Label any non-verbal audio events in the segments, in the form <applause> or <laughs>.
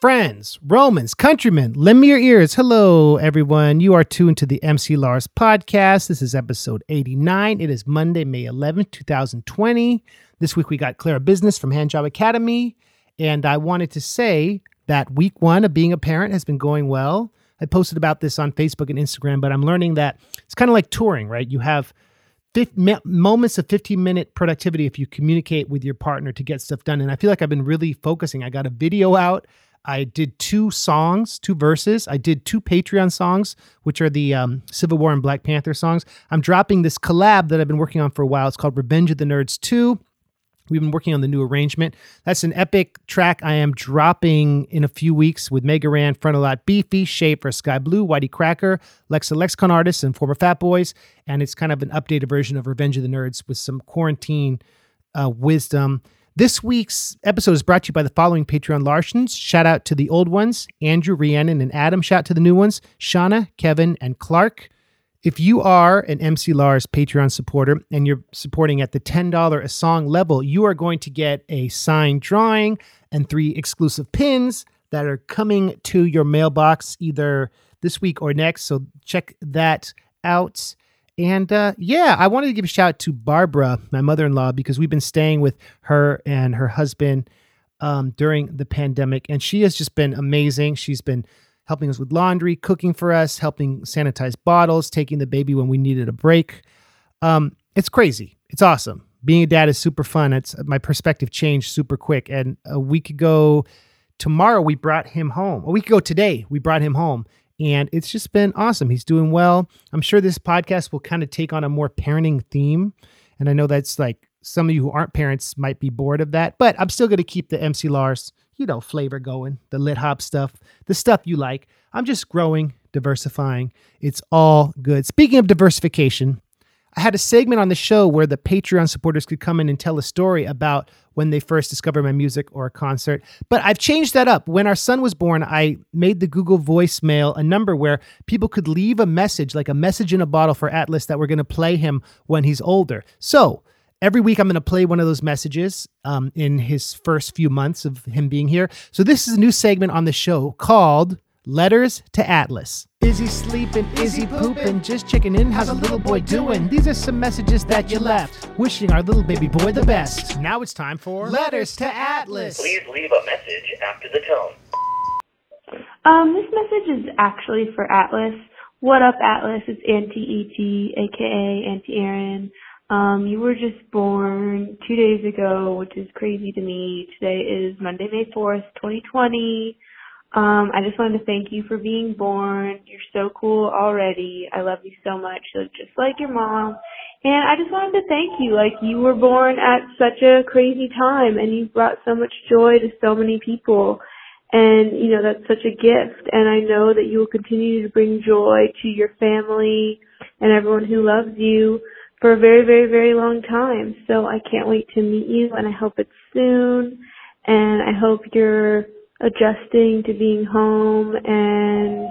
friends, Romans, countrymen, lend me your ears. Hello, everyone. You are tuned to the MC Lars podcast. This is episode 89. It is Monday, May 11th, 2020. This week we got Clara Business from Hand Job Academy. And I wanted to say that week one of being a parent has been going well. I posted about this on Facebook and Instagram, but I'm learning that it's kind of like touring, right? You have moments of 15 minute productivity if you communicate with your partner to get stuff done. And I feel like I've been really focusing. I got a video out. I did two songs, two verses. I did two Patreon songs, which are the um, Civil War and Black Panther songs. I'm dropping this collab that I've been working on for a while. It's called Revenge of the Nerds 2. We've been working on the new arrangement. That's an epic track I am dropping in a few weeks with Mega Ran, Frontalot Beefy, Schaffer, Sky Blue, Whitey Cracker, Lexa Lexicon artists, and former Fat Boys. And it's kind of an updated version of Revenge of the Nerds with some quarantine uh, wisdom. This week's episode is brought to you by the following Patreon Larsons. Shout out to the old ones, Andrew, Rhiannon, and Adam. Shout out to the new ones, Shauna, Kevin, and Clark. If you are an MC Lars Patreon supporter and you're supporting at the $10 a song level, you are going to get a signed drawing and three exclusive pins that are coming to your mailbox either this week or next. So check that out. And uh, yeah, I wanted to give a shout out to Barbara, my mother in law, because we've been staying with her and her husband um, during the pandemic. And she has just been amazing. She's been helping us with laundry, cooking for us, helping sanitize bottles, taking the baby when we needed a break. Um, it's crazy. It's awesome. Being a dad is super fun. It's my perspective changed super quick. And a week ago, tomorrow, we brought him home. A week ago today, we brought him home and it's just been awesome. He's doing well. I'm sure this podcast will kind of take on a more parenting theme. And I know that's like some of you who aren't parents might be bored of that, but I'm still going to keep the MC Lars, you know, flavor going, the lit hop stuff, the stuff you like. I'm just growing, diversifying. It's all good. Speaking of diversification, I had a segment on the show where the Patreon supporters could come in and tell a story about when they first discovered my music or a concert. But I've changed that up. When our son was born, I made the Google voicemail a number where people could leave a message, like a message in a bottle for Atlas, that we're going to play him when he's older. So every week I'm going to play one of those messages um, in his first few months of him being here. So this is a new segment on the show called Letters to Atlas. Is he sleeping? Is he pooping? Just checking in. How's a little boy doing? These are some messages that you left. Wishing our little baby boy the best. Now it's time for Letters to Atlas. Please leave a message after the tone. Um, this message is actually for Atlas. What up, Atlas? It's Auntie E.T., aka Auntie Aaron. Um, you were just born two days ago, which is crazy to me. Today is Monday, May 4th, 2020. Um, I just wanted to thank you for being born. You're so cool already. I love you so much. So just like your mom. And I just wanted to thank you. Like you were born at such a crazy time and you brought so much joy to so many people. And, you know, that's such a gift. And I know that you will continue to bring joy to your family and everyone who loves you for a very, very, very long time. So I can't wait to meet you and I hope it's soon. And I hope you're adjusting to being home and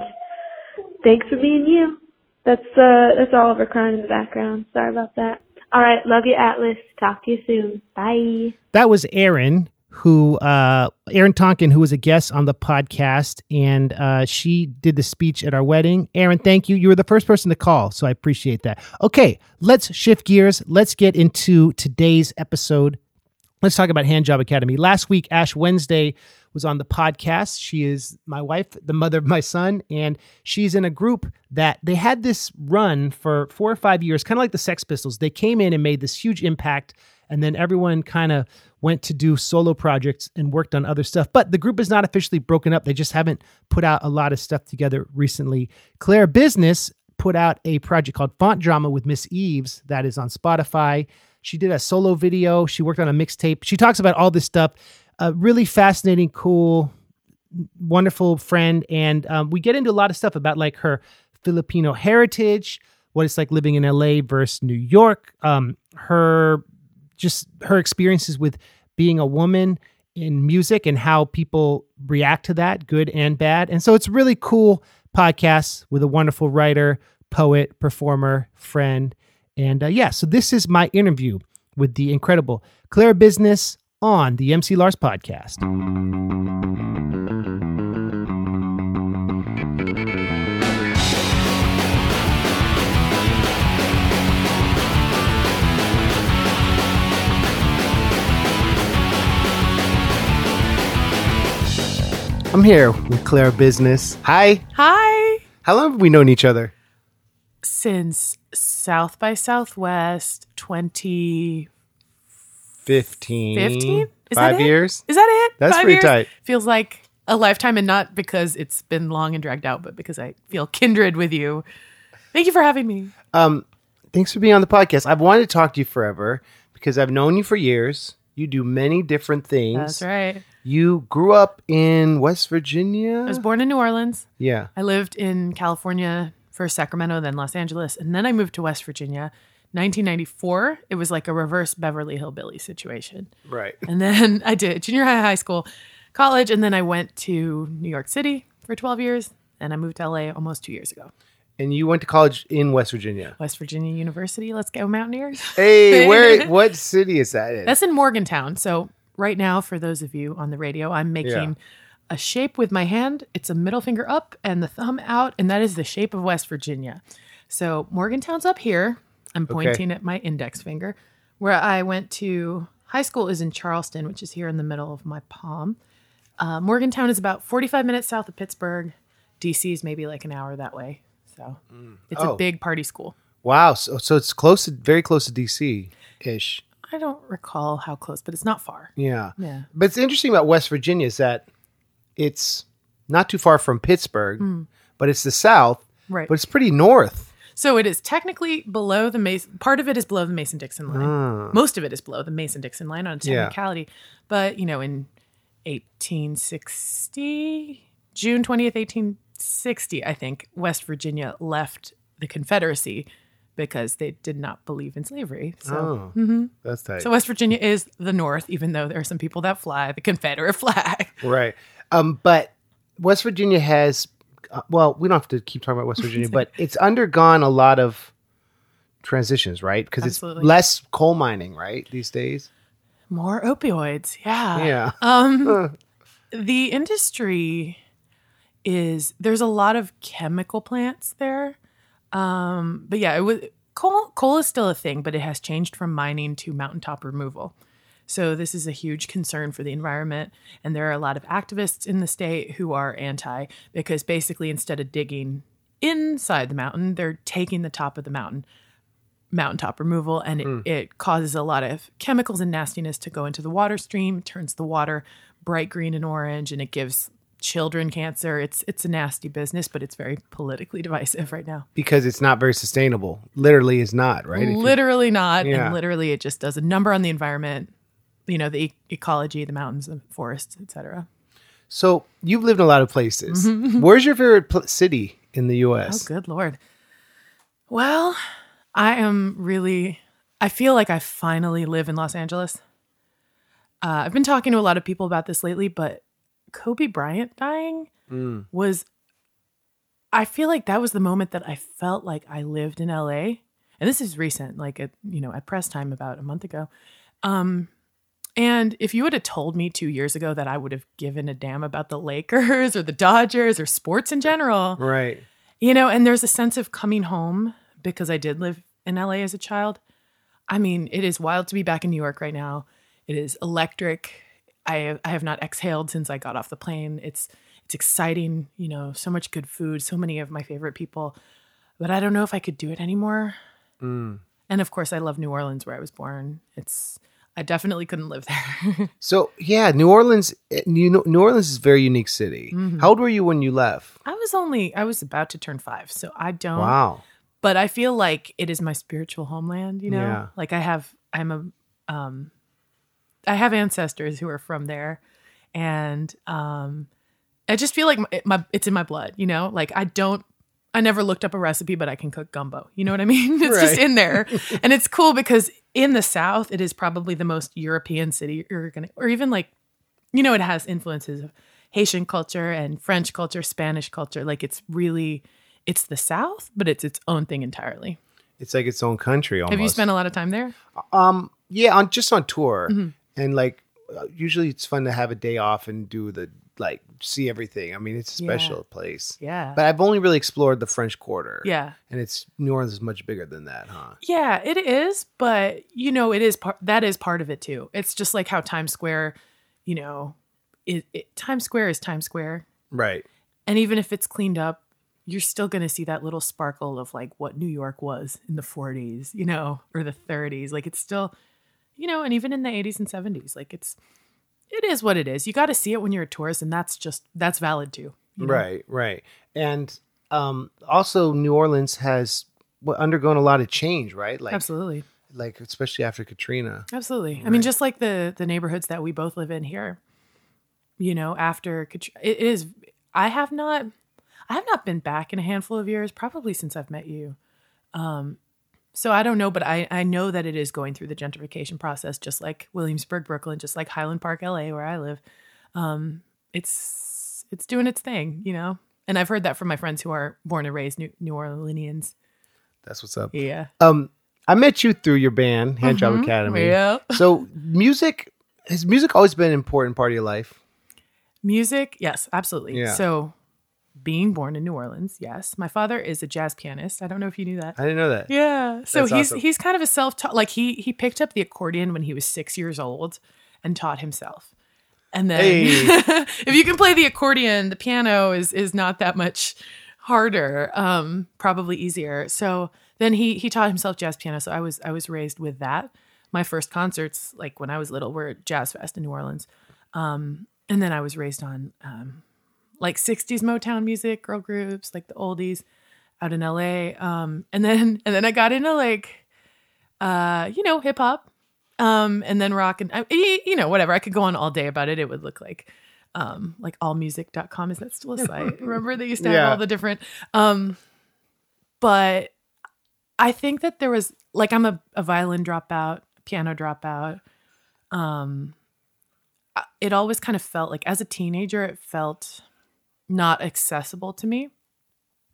thanks for being you. That's uh that's Oliver crying in the background. Sorry about that. All right, love you Atlas. Talk to you soon. Bye. That was Aaron who uh Aaron Tonkin who was a guest on the podcast and uh she did the speech at our wedding. Aaron, thank you. You were the first person to call, so I appreciate that. Okay, let's shift gears. Let's get into today's episode. Let's talk about Hand Job Academy. Last week Ash Wednesday was on the podcast. She is my wife, the mother of my son, and she's in a group that they had this run for four or five years, kind of like the Sex Pistols. They came in and made this huge impact, and then everyone kind of went to do solo projects and worked on other stuff. But the group is not officially broken up. They just haven't put out a lot of stuff together recently. Claire Business put out a project called Font Drama with Miss Eaves that is on Spotify. She did a solo video. She worked on a mixtape. She talks about all this stuff a really fascinating, cool, wonderful friend. And um, we get into a lot of stuff about like her Filipino heritage, what it's like living in LA versus New York, um, her just her experiences with being a woman in music and how people react to that, good and bad. And so it's really cool podcast with a wonderful writer, poet, performer, friend. And uh, yeah, so this is my interview with the incredible Claire Business on the MC Lars podcast. I'm here with Claire Business. Hi. Hi. How long have we known each other? Since South by Southwest 20- 15. Is Five that it? years? Is that it? That's Five pretty years? tight. Feels like a lifetime and not because it's been long and dragged out, but because I feel kindred with you. Thank you for having me. Um, thanks for being on the podcast. I've wanted to talk to you forever because I've known you for years. You do many different things. That's right. You grew up in West Virginia. I was born in New Orleans. yeah. I lived in California, first Sacramento, then Los Angeles, and then I moved to West Virginia. 1994, it was like a reverse Beverly Hillbilly situation. Right. And then <laughs> I did junior high, high school, college, and then I went to New York City for 12 years. And I moved to LA almost two years ago. And you went to college in West Virginia. West Virginia University. Let's go Mountaineers. <laughs> Hey, where? <laughs> what city is that in? That's in Morgantown. So right now, for those of you on the radio, I'm making Yeah. a shape with my hand. It's a middle finger up and the thumb out, and that is the shape of West Virginia. So Morgantown's up here. I'm pointing at my index finger. Where I went to high school is in Charleston, which is here in the middle of my palm. Uh, Morgantown is about 45 minutes south of Pittsburgh. DC is maybe like an hour that way. So it's Oh. a big party school. wow. So, so it's close to, very close to DC ish. I don't recall how close, but it's not far. Yeah. Yeah. But it's interesting about West Virginia is that it's not too far from Pittsburgh, but it's the South. Right. but it's pretty north. So it is technically below the Mason. Part of it is below the Mason Dixon line. Most of it is below the Mason Dixon line on a Yeah. technicality. But you know, in 1860, June twentieth, eighteen sixty, I think West Virginia left the Confederacy because they did not believe in slavery. So, Oh, that's tight. so West Virginia is the North, even though there are some people that fly the Confederate <laughs> flag. right. Um, but West Virginia has, well, we don't have to keep talking about West <laughs> Virginia, but it's undergone a lot of transitions, right? Because it's less coal mining, right, these days. More opioids, yeah. Yeah. <laughs> Um, the industry is there's a lot of chemical plants there. Um, but yeah, it was coal. Coal is still a thing, but it has changed from mining to mountaintop removal. So this is a huge concern for the environment, and there are a lot of activists in the state who are anti because basically instead of digging inside the mountain, they're taking the top of the mountain mountaintop removal and it, hmm. it causes a lot of chemicals and nastiness to go into the water stream turns the water bright green and orange and it gives children cancer it's it's a nasty business but it's very politically <laughs> divisive right now because it's not very sustainable. Literally is not, right? Literally not Yeah. and literally it just does a number on the environment you know the e- ecology the mountains the forests etc so you've lived in a lot of places. Mm-hmm. <laughs> Where's your favorite pl- city in the U.S.? Oh, good lord. Well, I am really. I feel like I finally live in Los Angeles. Uh, I've been talking to a lot of people about this lately, but Kobe Bryant dying was. I feel like that was the moment that I felt like I lived in LA, and this is recent, like at you know at press time about a month ago. Um, and if you would have told me two years ago that I would have given a damn about the Lakers or the Dodgers or sports in general, Right. you know, and there's a sense of coming home because I did live in LA as a child. I mean, it is wild to be back in New York right now. It is electric. I have, I have not exhaled since I got off the plane. It's it's exciting, you know, so much good food, so many of my favorite people. But I don't know if I could do it anymore. Mm. And of course, I love New Orleans where I was born. It's I definitely couldn't live there. <laughs> So yeah, New Orleans. eh, know, New Orleans is a very unique city. Mm-hmm. How old were you when you left? I was only I was about to turn 5, so I don't Wow. but I feel like it is my spiritual homeland, you know? Yeah. Like I have I'm a um I have ancestors who are from there and um I just feel like my, my it's in my blood, you know? Like I don't I never looked up a recipe but I can cook gumbo. You know what I mean? <laughs> It's just in there. and it's cool because in the south it is probably the most European city you're going to or even like you know it has influences of Haitian culture and French culture, Spanish culture. Like it's really it's the South, but it's its own thing entirely. It's like its own country. Almost. Have you spent a lot of time there? Um, yeah, on just on tour, Mm-hmm. and like uh, usually it's fun to have a day off and do the like see everything. I mean, it's a Yeah. special place. Yeah. But I've only really explored the French Quarter. Yeah. and it's New Orleans is much bigger than that, huh? Yeah, it is, but you know, it is part that is part of it too. It's just like how Times Square, you know, it, it Times Square is Times Square, Right. and even if it's cleaned up, you're still going to see that little sparkle of like what New York was in the 40s, you know, or the 30s. Like it's still, you know, and even in the 80s and 70s, like it's it is what it is. You got to see it when you're a tourist, and that's just that's valid too. you know? Right, right. And um, also, New Orleans has undergone a lot of change, right? Like, Absolutely. like especially after Katrina. Absolutely. I mean, just like the the neighborhoods that we both live in here. You know, after Katri- it is, I have not, I have not been back in a handful of years, probably since I've met you. Um, so I don't know, but I I know that it is going through the gentrification process, just like Williamsburg, Brooklyn, just like Highland Park, LA, where I live. Um, it's it's doing its thing, you know. And I've heard that from my friends who are born and raised New, New Orleanians. That's what's up. Yeah. Um, I met you through your band, Hand Job Academy. Yeah. So, music has music always been an important part of your life? Music, yes, absolutely. Yeah. So, being born in New Orleans, yes. My father is a jazz pianist. I don't know if you knew that. I didn't know that. Yeah. So That's he's awesome. he's kind of a self taught like he he picked up the accordion when he was six years old and taught himself. And then Hey. <laughs> if you can play the accordion, the piano is is not that much harder. Um, probably easier. So then he he taught himself jazz piano. So I was I was raised with that. My first concerts, like when I was little, were at Jazz Fest in New Orleans. Um, and then I was raised on um, like 60s Motown music, girl groups, like the oldies out in LA. Um, and then <laughs> and then I got into like uh, you know, hip hop. Um, and then rock and you know, whatever. I could go on all day about it. It would look like um like allmusic.com. Is that still a <laughs> site? Remember they used to have Yeah. all the different um but I think that there was like I'm a, a violin dropout, piano dropout. Um it always kind of felt like as a teenager it felt not accessible to me.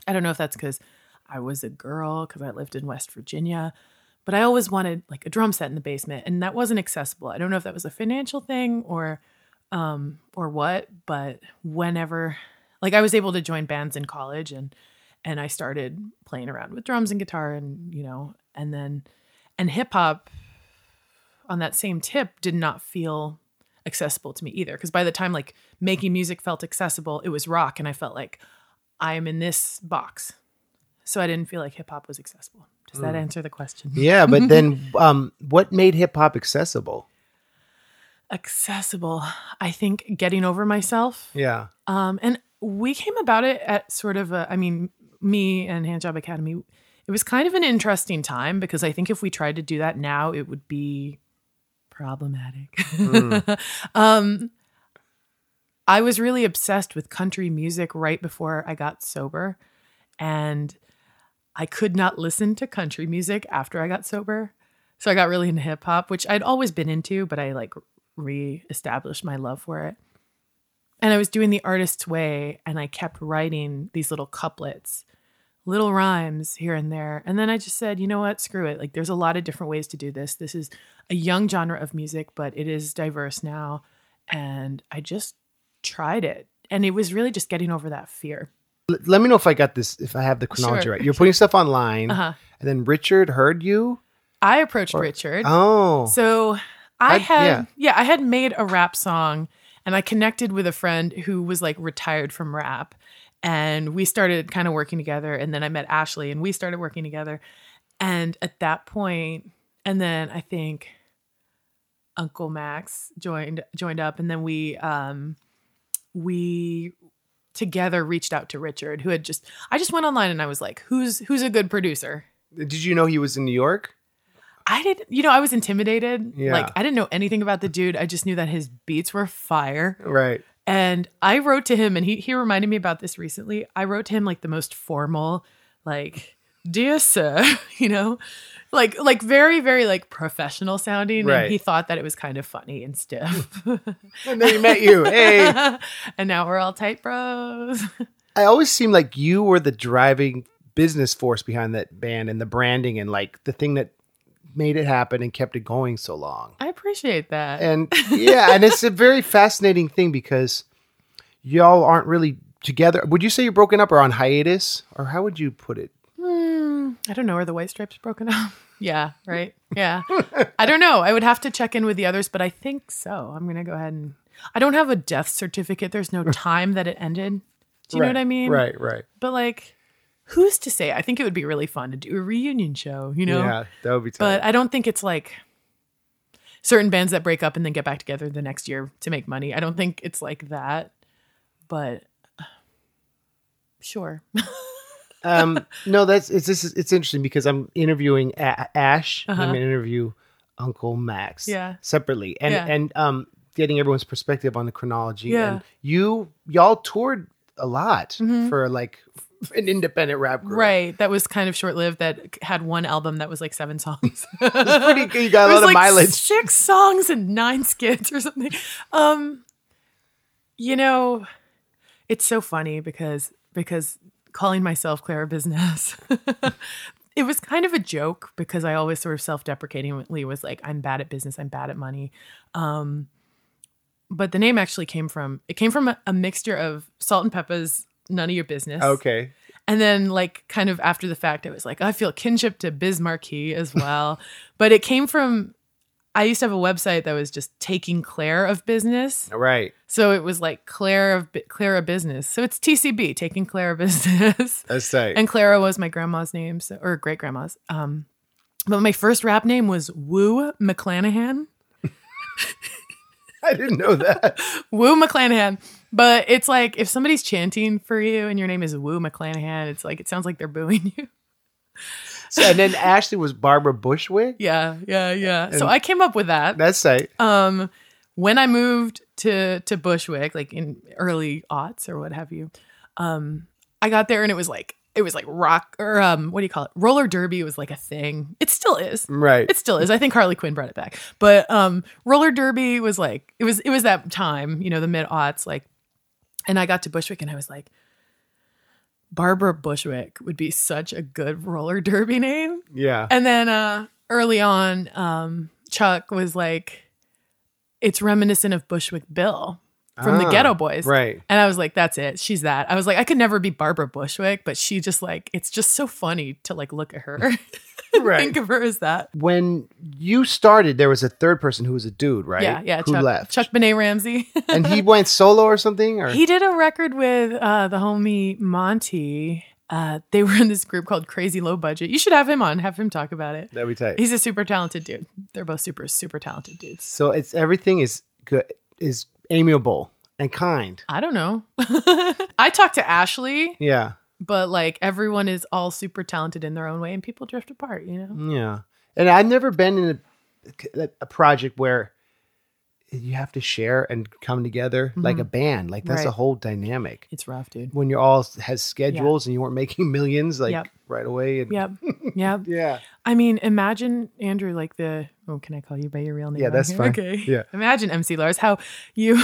I don't know if that's cuz I was a girl cuz I lived in West Virginia, but I always wanted like a drum set in the basement and that wasn't accessible. I don't know if that was a financial thing or um or what, but whenever like I was able to join bands in college and and I started playing around with drums and guitar and you know and then and hip hop on that same tip did not feel accessible to me either. Because by the time like making music felt accessible it was rock and I felt like I am in this box. So I didn't feel like hip hop was accessible. Does that answer the question? Yeah, but <laughs> then um, what made hip hop accessible? accessible I think getting over myself. Yeah. Um, and we came about it at sort of a, I mean, me and Hand Job Academy, it was kind of an interesting time because I think if we tried to do that now, it would be problematic. <laughs> um, I was really obsessed with country music right before I got sober. And I could not listen to country music after I got sober. So I got really into hip hop, which I'd always been into, but I like re-established my love for it and I was doing the artist's way and I kept writing these little couplets, little rhymes here and there. And then I just said, you know what, screw it. Like there's a lot of different ways to do this. This is a young genre of music, but it is diverse now. And I just tried it. And it was really just getting over that fear. Let me know if I got this, if I have the chronology Sure. right. You're putting stuff online, Uh-huh. and then Richard heard you. I approached Richard. Oh, So I had yeah. yeah. I had made a rap song and I connected with a friend who was like retired from rap and we started kind of working together and then I met Ashley and we started working together and at that point and then I think Uncle Max joined joined up and then we um we together reached out to Richard who had just I just went online and I was like who's who's a good producer did you know he was in New York? I didn't, you know, I was intimidated. Yeah. Like, I didn't know anything about the dude. I just knew that his beats were fire. Right. And I wrote to him, and he, he reminded me about this recently. I wrote to him like the most formal, like, dear sir, <laughs> you know, like, like very, very like professional sounding. Right. And he thought that it was kind of funny and stiff. <laughs> And then he met you. Hey, <laughs> and now we're all tight bros. I always seemed like you were the driving business force behind that band and the branding and like the thing that made it happen and kept it going so long. I appreciate that. And <laughs> yeah, and it's a very fascinating thing because y'all aren't really together. Would you say you're broken up or on hiatus? Or how would you put it? Hmm, I don't know. Are the white stripes broken up? <laughs> yeah, right. Yeah. I don't know. I would have to check in with the others, but I think so. I'm gonna go ahead and I don't have a death certificate. There's no <laughs> time that it ended. Do you know what I mean? Right, right. But like, who's to say? I think it would be really fun to do a reunion show, you know? Yeah, that would be tight. But I don't think it's like certain bands that break up and then get back together the next year to make money. I don't think it's like that. But <sighs> sure. <laughs> um, no, that's it's this is, it's interesting because I'm interviewing A- Ash. Uh-huh. I'm to interview Uncle Max. Yeah. separately, and Yeah. and um, getting everyone's perspective on the chronology. Yeah. and you y'all toured a lot Mhm. for like <laughs> an independent rap group. Right. That was kind of short lived. That had one album that was like seven songs. <laughs> Pretty <laughs> good. You got a lot of like mileage. Six songs and nine skits or something. Um, you know, it's so funny because because calling myself Clara Business, it was kind of a joke because I always sort of self deprecatingly was like, I'm bad at business, I'm bad at money. Um, but the name actually came from it came from a, a mixture of Salt-N-Pepa's None of Your Business. Okay. And then, like, kind of after the fact, I was like, I feel kinship to Biz Markie as well. <laughs> but it came from, I used to have a website that was just taking Claire of business. Right. So it was like Claire of Clara business. So it's TCB, taking Clara <laughs> business. That's tight. and Clara was my grandma's name, so, or great grandma's. Um, but my first rap name was Woo McClanahan. <laughs> I didn't know that. Woo McClanahan. But it's like if somebody's chanting for you and your name is Woo McClanahan, it's like it sounds like they're booing you. So, and then Ashley was Barbara Bushwick. Yeah, yeah, yeah. so I came up with that. That's right. Um, when I moved to to Bushwick, like in early aughts or what have you, um, I got there and it was like it was like rock or um, what do you call it? Roller derby was like a thing. It still is. Right. It still is. I think Harley Quinn brought it back. But um, roller derby was like it was it was that time, you know, the mid aughts, like. And I got to Bushwick and I was like, Barbara Bushwick would be such a good roller derby name. yeah. And then uh early on, um, Chuck was like, it's reminiscent of Bushwick Bill from the Ah, Geto Boys. Right. And I was like, that's it. She's that. I was like, I could never be Barbara Bushwick, but she just like, it's just so funny to like look at her. <laughs> Right. Think of her as that. When you started, there was a third person who was a dude, right? Yeah, yeah. Who Chuck, left? Chuck Benet Ramsey. <laughs> and he went solo or something? Or he did a record with uh, the homie Monty. Uh, they were in this group called Crazy Low Budget. You should have him on, have him talk about it. that'd be tight. He's a super talented dude. They're both super, super talented dudes. so it's everything is good, is amiable and kind. I don't know. <laughs> I talked to Ashley, Yeah. but like everyone is all super talented in their own way and people drift apart, you know? Yeah. And I've never been in a, a project where you have to share and come together like a band. Like that's a Mm-hmm. Whole dynamic. It's rough, dude. When you're all has schedules and you weren't making <laughs> millions like Yep. right away. And, Yep. Yep. <laughs> Yeah. I mean, imagine Andrew, like the oh, can I call you by your real name? Yeah, that's here? fine. Okay. Yeah. <laughs> Imagine MC Lars, how you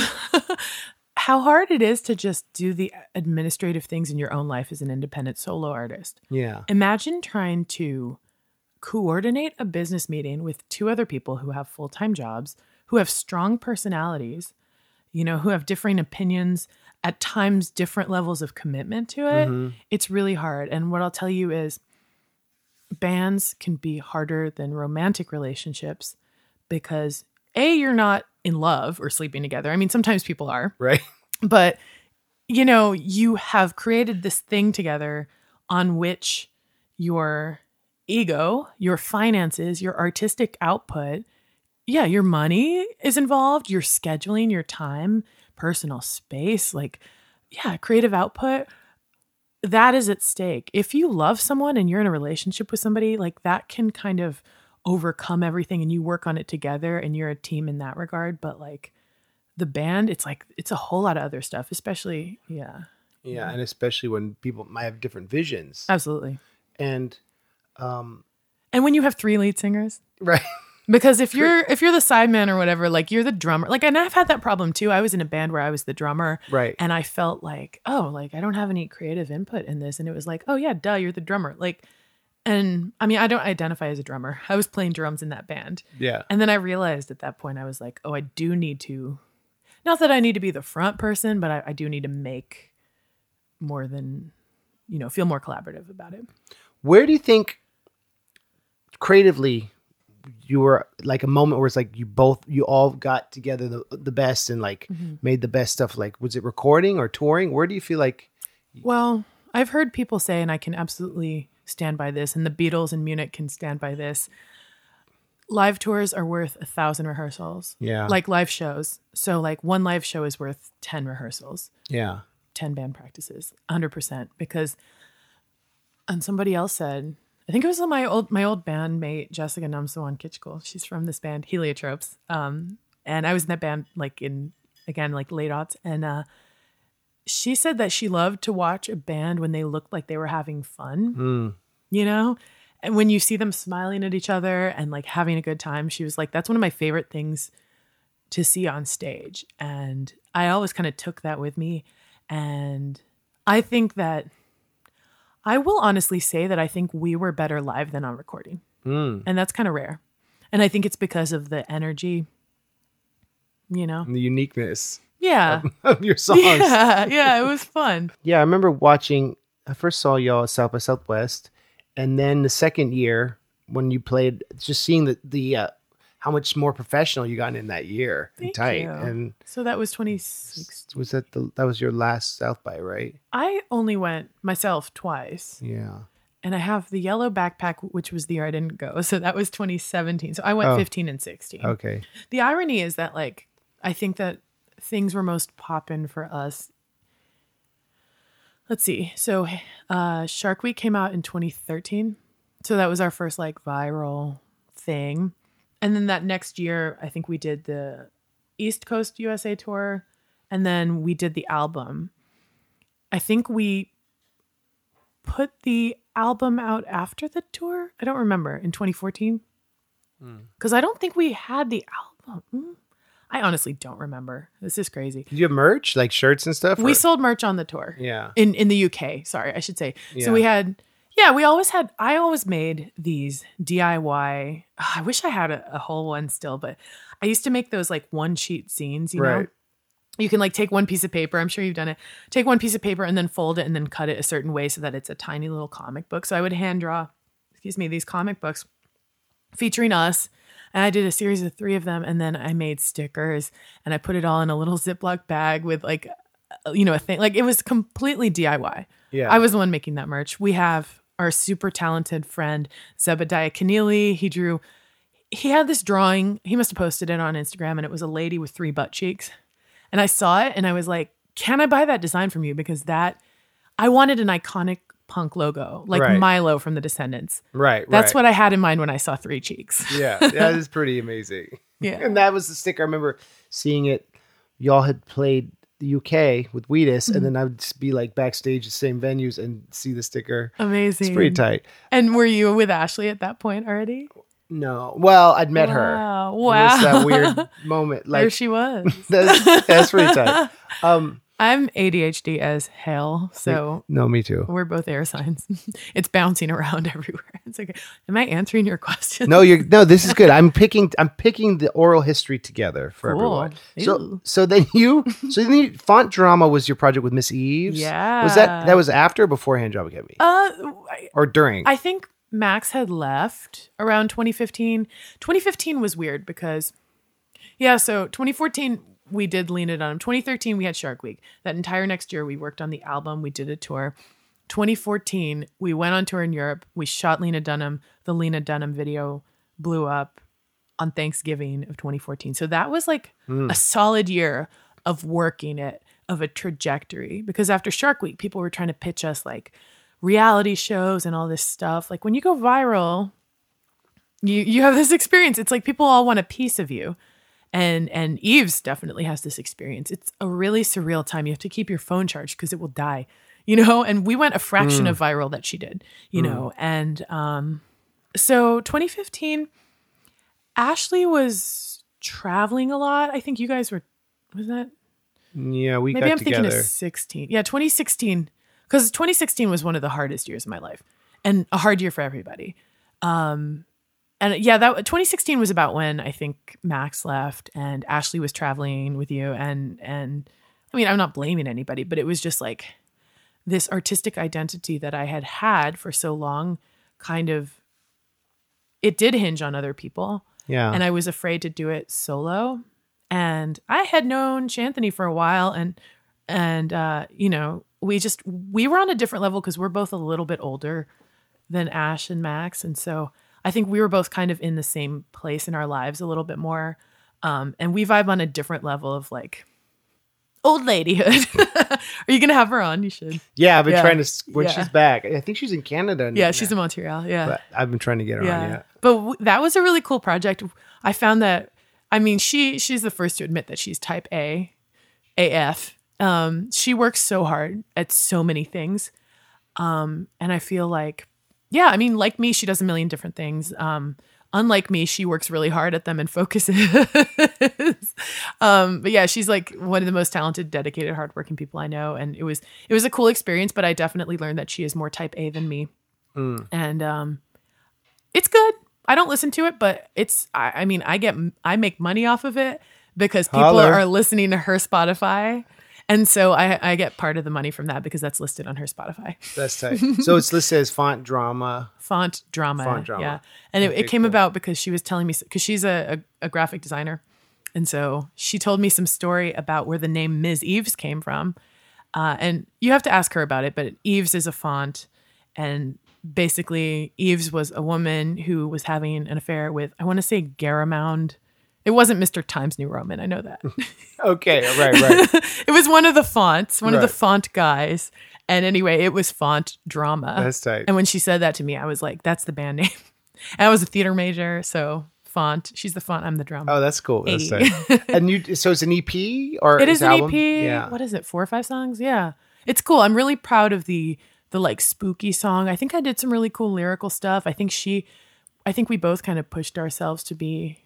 how hard it is to just do the administrative things in your own life as an independent solo artist. Yeah. Imagine trying to coordinate a business meeting with two other people who have full time jobs, who have strong personalities, you know, who have differing opinions, at times different levels of commitment to it. Mm-hmm. It's really hard. And what I'll tell you is bands can be harder than romantic relationships because A, you're not in love or sleeping together. I mean, sometimes people are Right. but you know you have created this thing together on which your ego your finances your artistic output yeah your money is involved your scheduling your time personal space like yeah creative output that is at stake if you love someone and you're in a relationship with somebody like that can kind of overcome everything and you work on it together and you're a team in that regard but like the band it's like it's a whole lot of other stuff especially yeah Yeah. And especially when people might have different visions. absolutely And um and when you have three lead singers <laughs> right. Because if you're if you're the sideman or whatever like you're the drummer. Like and i've had that problem too. I was in a band where i was the drummer. Right. and i felt like oh like i don't have any creative input in this. And it was like oh yeah duh you're the drummer. Like and i mean i don't identify as a drummer. I was playing drums in that band. Yeah. And then I realized at that point, I was like, oh, I do need to, not that I need to be the front person, but I, I do need to make more than, you know, feel more collaborative about it. Where do you think creatively you were like a moment where it's like you both you all got together the the best and like Mm-hmm. made the best stuff like was it recording or touring where do you feel like Well, I've heard people say, and I can absolutely stand by this, and the Beatles in Munich can stand by this. Live tours are worth a thousand rehearsals. Yeah. Like live shows. So, like, one live show is worth 10 rehearsals, yeah 10 band practices, 100%. Because, and somebody else said, I think it was my old my old bandmate Jessica Numsawan Kitchkul. She's from this band Heliotropes, um, and I was in that band like in again like late aughts, and uh, she said that she loved to watch a band when they looked like they were having fun. You know, and when you see them smiling at each other and like having a good time, she was like, "That's one of my favorite things to see on stage," and I always kind of took that with me, and I think that I will honestly say that I think we were better live than on recording. And that's kind of rare. And I think it's because of the energy, you know? the uniqueness Yeah. <laughs> of your songs Yeah. Yeah. It was fun. <laughs> Yeah, I remember watching. I first saw y'all at South by Southwest, and then the second year when you played, just seeing the the uh, how much more professional you got in that year and Thank tight. you. And So that was 2016. was that the that was your last South by, right? I only went myself twice. Yeah. And I have the yellow backpack, which was the year I didn't go. <laughs> So that was 2017. So I went Oh. 15 and 16. Okay. The irony is that like I think that things were most poppin' for us. Let's see. So uh Shark Week came out in 2013. So that was our first like viral thing. And then that next year, I think we did the East Coast USA tour and then we did the album. I think we put the album out after the tour. I don't remember in 2014 because I don't think we had the album. Mm. I honestly don't remember. This is crazy. Did you have merch like shirts and stuff? We or- sold merch on the tour. Yeah. In in the UK, sorry, I should say. Yeah. So we had yeah, we always had I always made these DIY. <sighs> I wish I had a, a whole one still, but I used to make those like one sheet scenes, you know. You can like take one piece of paper, I'm sure you've done it. Take one piece of paper and then fold it and then cut it a certain way so that it's a tiny little comic book. So I would hand draw, excuse me, these comic books featuring us. And I did a series of three of them. And then I made stickers and I put it all in a little Ziploc bag with like, uh, you know, a thing. Like it was completely DIY. Yeah. I was the one making that merch. We have our super talented friend, Zebediah Keneally. He drew, he had this drawing. He must have posted it on Instagram and it was a lady with three butt cheeks. And I saw it and I was like, can I buy that design from you? Because that, I wanted an iconic punk logo, like Right. Milo from the Descendents. Right. That's right. what I had in mind when I saw Three Cheeks. <laughs> Yeah, that is <laughs> pretty amazing. Yeah. And that was the sticker. I remember seeing it. Y'all had played the UK with Wheatus, Mm-hmm. and then I would just be like backstage, the same venues, and see the sticker. Amazing. It's pretty tight. And were you with Ashley at that point already? No, well, I'd met her. Wow. It was that weird moment. there Like she was. <laughs> that's, that's pretty tight. <laughs> Um, I'm ADHD as hell, so no, me too. we're both air signs. <laughs> it's bouncing around <laughs> everywhere. It's like, am I answering your <laughs> question? No, you're no. This is good. I'm picking. I'm picking the oral history together for Cool. everyone. So, Ew. so then you, so then you, font drama was your project with Miss Eaves. Yeah. Was that that was after or before Hand Job Academy Uh, or during? I think Max had left around 2015. 2015 was weird because, yeah, so 2014, we did Lena Dunham. 2013, we had Shark Week. That entire next year, we worked on the album, we did a tour. 2014, we went on tour in Europe. We shot Lena Dunham. The Lena Dunham video blew up on Thanksgiving of 2014. So that was like hmm. a solid year of working it, of a trajectory. Because after Shark Week, people were trying to pitch us like reality shows and all this stuff. Like when you go viral, you you have this experience. It's like people all want a piece of you. And and Eaves definitely has this experience. It's a really surreal time. You have to keep your phone charged because it will die. <laughs> You know, and we went a fraction of viral that she did, you know. And um so 2015 Ashley was traveling a lot. I think you guys were was that yeah, we maybe got I'm together. thinking of 16. Yeah, 2016 cuz 2016 was one of the hardest years of my life and a hard year for everybody. Um and yeah, that 2016 was about when I think Max left and Ashley was traveling with you and and I mean, I'm not blaming anybody, but it was just like this artistic identity that I had had for so long kind of it did hinge on other people Yeah. and I was afraid to do it solo. And I had known Shanthony for a while, and and uh, you know, we just we were on a different level because we're both a little bit older than Ash and Max, and so I think we were both kind of in the same place in our lives a little bit more, um, and we vibe on a different level of like old ladyhood. <laughs> Are you gonna have her on? You should. yeah, I've been Yeah. trying to when Yeah. she's back. I think she's in Canada. Yeah, now, she's in Montreal. Yeah. But I've been trying to get her yeah. on. Yeah. But w- that was a really cool project. I found that I mean, she she's the first to admit that she's type A, AF. Um, she works so hard at so many things. Um, and I feel like yeah, I mean, like me, she does a million different things. Um, unlike me, she works really hard at them and focuses. <laughs> um, but yeah, she's like one of the most talented, dedicated, hardworking people I know. And it was it was a cool experience, but I definitely learned that she is more type A than me. And um it's good. I don't listen to it, but it's I, I mean, I get I make money off of it because people Holler. are listening to her Spotify. And so I, I get part of the money from that because that's listed on her Spotify. That's tight. <laughs> so it's listed as font drama. Font drama. Font drama. Yeah. And it, it came cool. about because she was telling me, because she's a, a, a graphic designer. And so she told me some story about where the name Ms. Eaves came from. Uh, and you have to ask her about it, but Eaves is a font. And basically, Eaves was a woman who was having an affair with, I want to say, Garamond. It wasn't Mr. Times New Roman. I know that. <laughs> Okay, right, right. <laughs> it was one of the fonts, one of the font guys. And anyway, it was font drama. That's tight. And when she said that to me, I was like, that's the band name. <laughs> and I was a theater major, so font. She's the font, I'm the drama. Oh, that's cool. That's tight. and you, so it's an EP or it's an album? EP. Yeah. What is it? Four or five songs? Yeah. It's cool. I'm really proud of the the like spooky song. I think I did some really cool lyrical stuff. I think she I think we both kind of pushed ourselves to be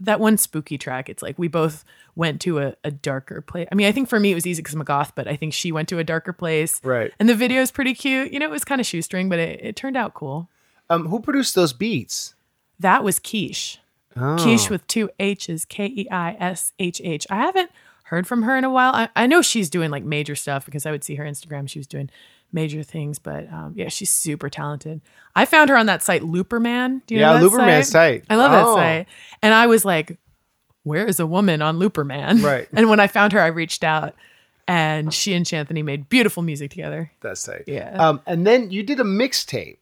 that one spooky track. It's like we both went to a, a darker place. I mean, I think for me it was easy because I'm a goth, but I think she went to a darker place. Right. And the video is pretty cute. You know, it was kind of shoestring, but it, it turned out cool. Um, who produced those beats? That was Quiche. Oh. Quiche with two H's, K E I S H H. I haven't heard from her in a while. I, I know she's doing like major stuff because I would see her Instagram. She was doing major things, but um, yeah, she's super talented. I found her on that site, Looperman. Do you Yeah, know that Looperman's site. I love Oh. that site. And I was like, where is a woman on Looperman? <laughs> Right. And when I found her, I reached out and she and Shanthony made beautiful music together. That's tight. Yeah. Um, and then you did a mixtape.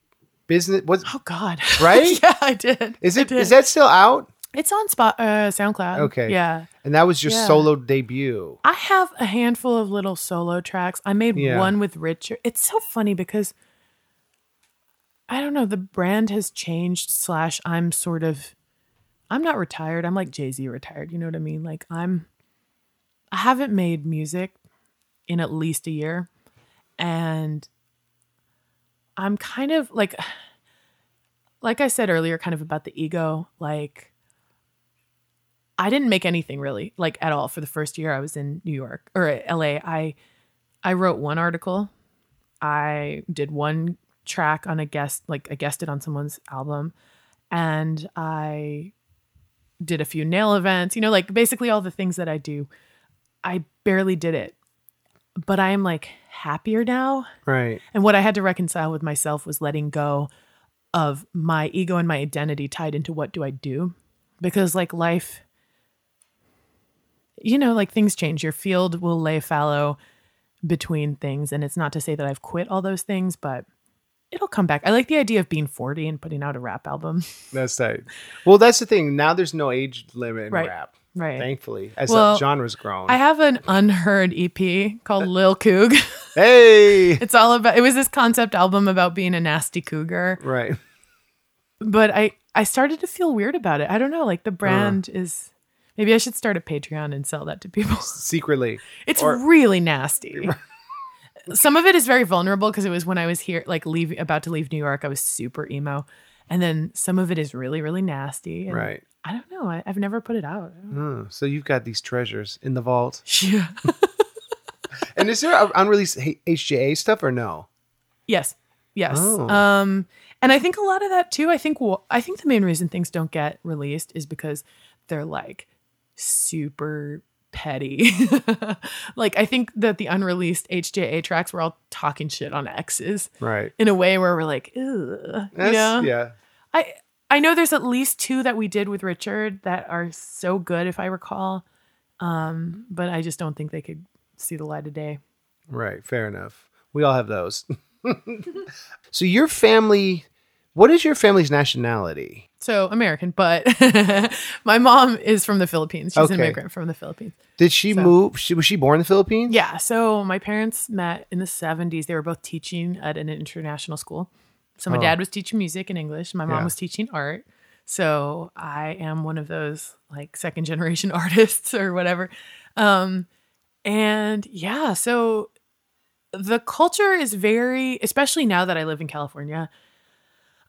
Business was Oh God. <laughs> Right? yeah, I did. is it did. is that still out? It's on Spot uh, SoundCloud. Okay. Yeah. And that was your Yeah. solo debut. I have a handful of little solo tracks. I made Yeah. one with Richard. It's so funny because I don't know, the brand has changed slash I'm sort of I'm not retired. I'm like Jay-Z retired. You know what I mean? Like I'm I haven't made music in at least a year. And I'm kind of like <sighs> like I said earlier, kind of about the ego, like I didn't make anything really, like at all for the first year I was in New York or LA. I I wrote one article. I did one track on a guest, like I guested on someone's album, and I did a few nail events, you know, like basically all the things that I do. I barely did it. But I am like happier now. Right. And what I had to reconcile with myself was letting go of my ego and my identity tied into what do I do? Because like life, you know, like things change. Your field will lay fallow between things. And it's not to say that I've quit all those things, but it'll come back. I like the idea of being 40 and putting out a rap album. <laughs> That's tight. Well, that's the thing. Now there's no age limit in Right. rap. Right. Thankfully, as Well, the genre's grown. I have an unheard EP called Lil Coog. <laughs> hey. <laughs> it's all about, it was this concept album about being a nasty cougar. Right. but I I started to feel weird about it. I don't know, like the uh-huh. brand is maybe I should start a Patreon and sell that to people. <laughs> Secretly. It's Or- really nasty. <laughs> Some of it is very vulnerable because it was when I was here, like leave about to leave New York. I was super emo, and then some of it is really really nasty. and Right. I don't know. I, I've never put it out. Oh, so you've got these treasures in the vault. <laughs> Yeah. And is there a unreleased HJA stuff or no? Yes. Yes. Oh. Um, and I think a lot of that too. I think wh- I think the main reason things don't get released is because they're like super petty. <laughs> like I think that the unreleased HJA tracks were all talking shit on exes Right. in a way where we're like, Ugh, you know? Yeah. I I know there's at least two that we did with Richard that are so good, if I recall. Um, but I just don't think they could see the light of day. Right. Fair enough. We all have those. <laughs> so your family, what is your family's nationality? So American, but <laughs> my mom is from the Philippines. She's Okay. an immigrant from the Philippines. Did she So- move? She, was she born in the Philippines? Yeah. So my parents met in the 70s. They were both teaching at an international school. So my Oh. dad was teaching music and English. My mom Yeah. was teaching art. So I am one of those like second generation <laughs> artists or whatever. Um, and yeah, so the culture is very, especially now that I live in California,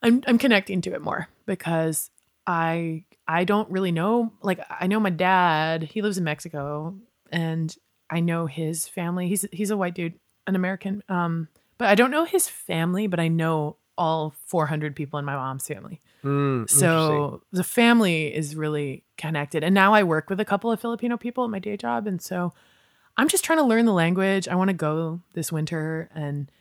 I'm I'm connecting to it more because I I don't really know like I know my dad, he lives in Mexico and I know his family. He's he's a white dude, an American. Um but I don't know his family, but I know all 400 people in my mom's family. Mm. So the family is really connected. And now I work with a couple of Filipino people at my day job. And so I'm just trying to learn the language. I want to go this winter. And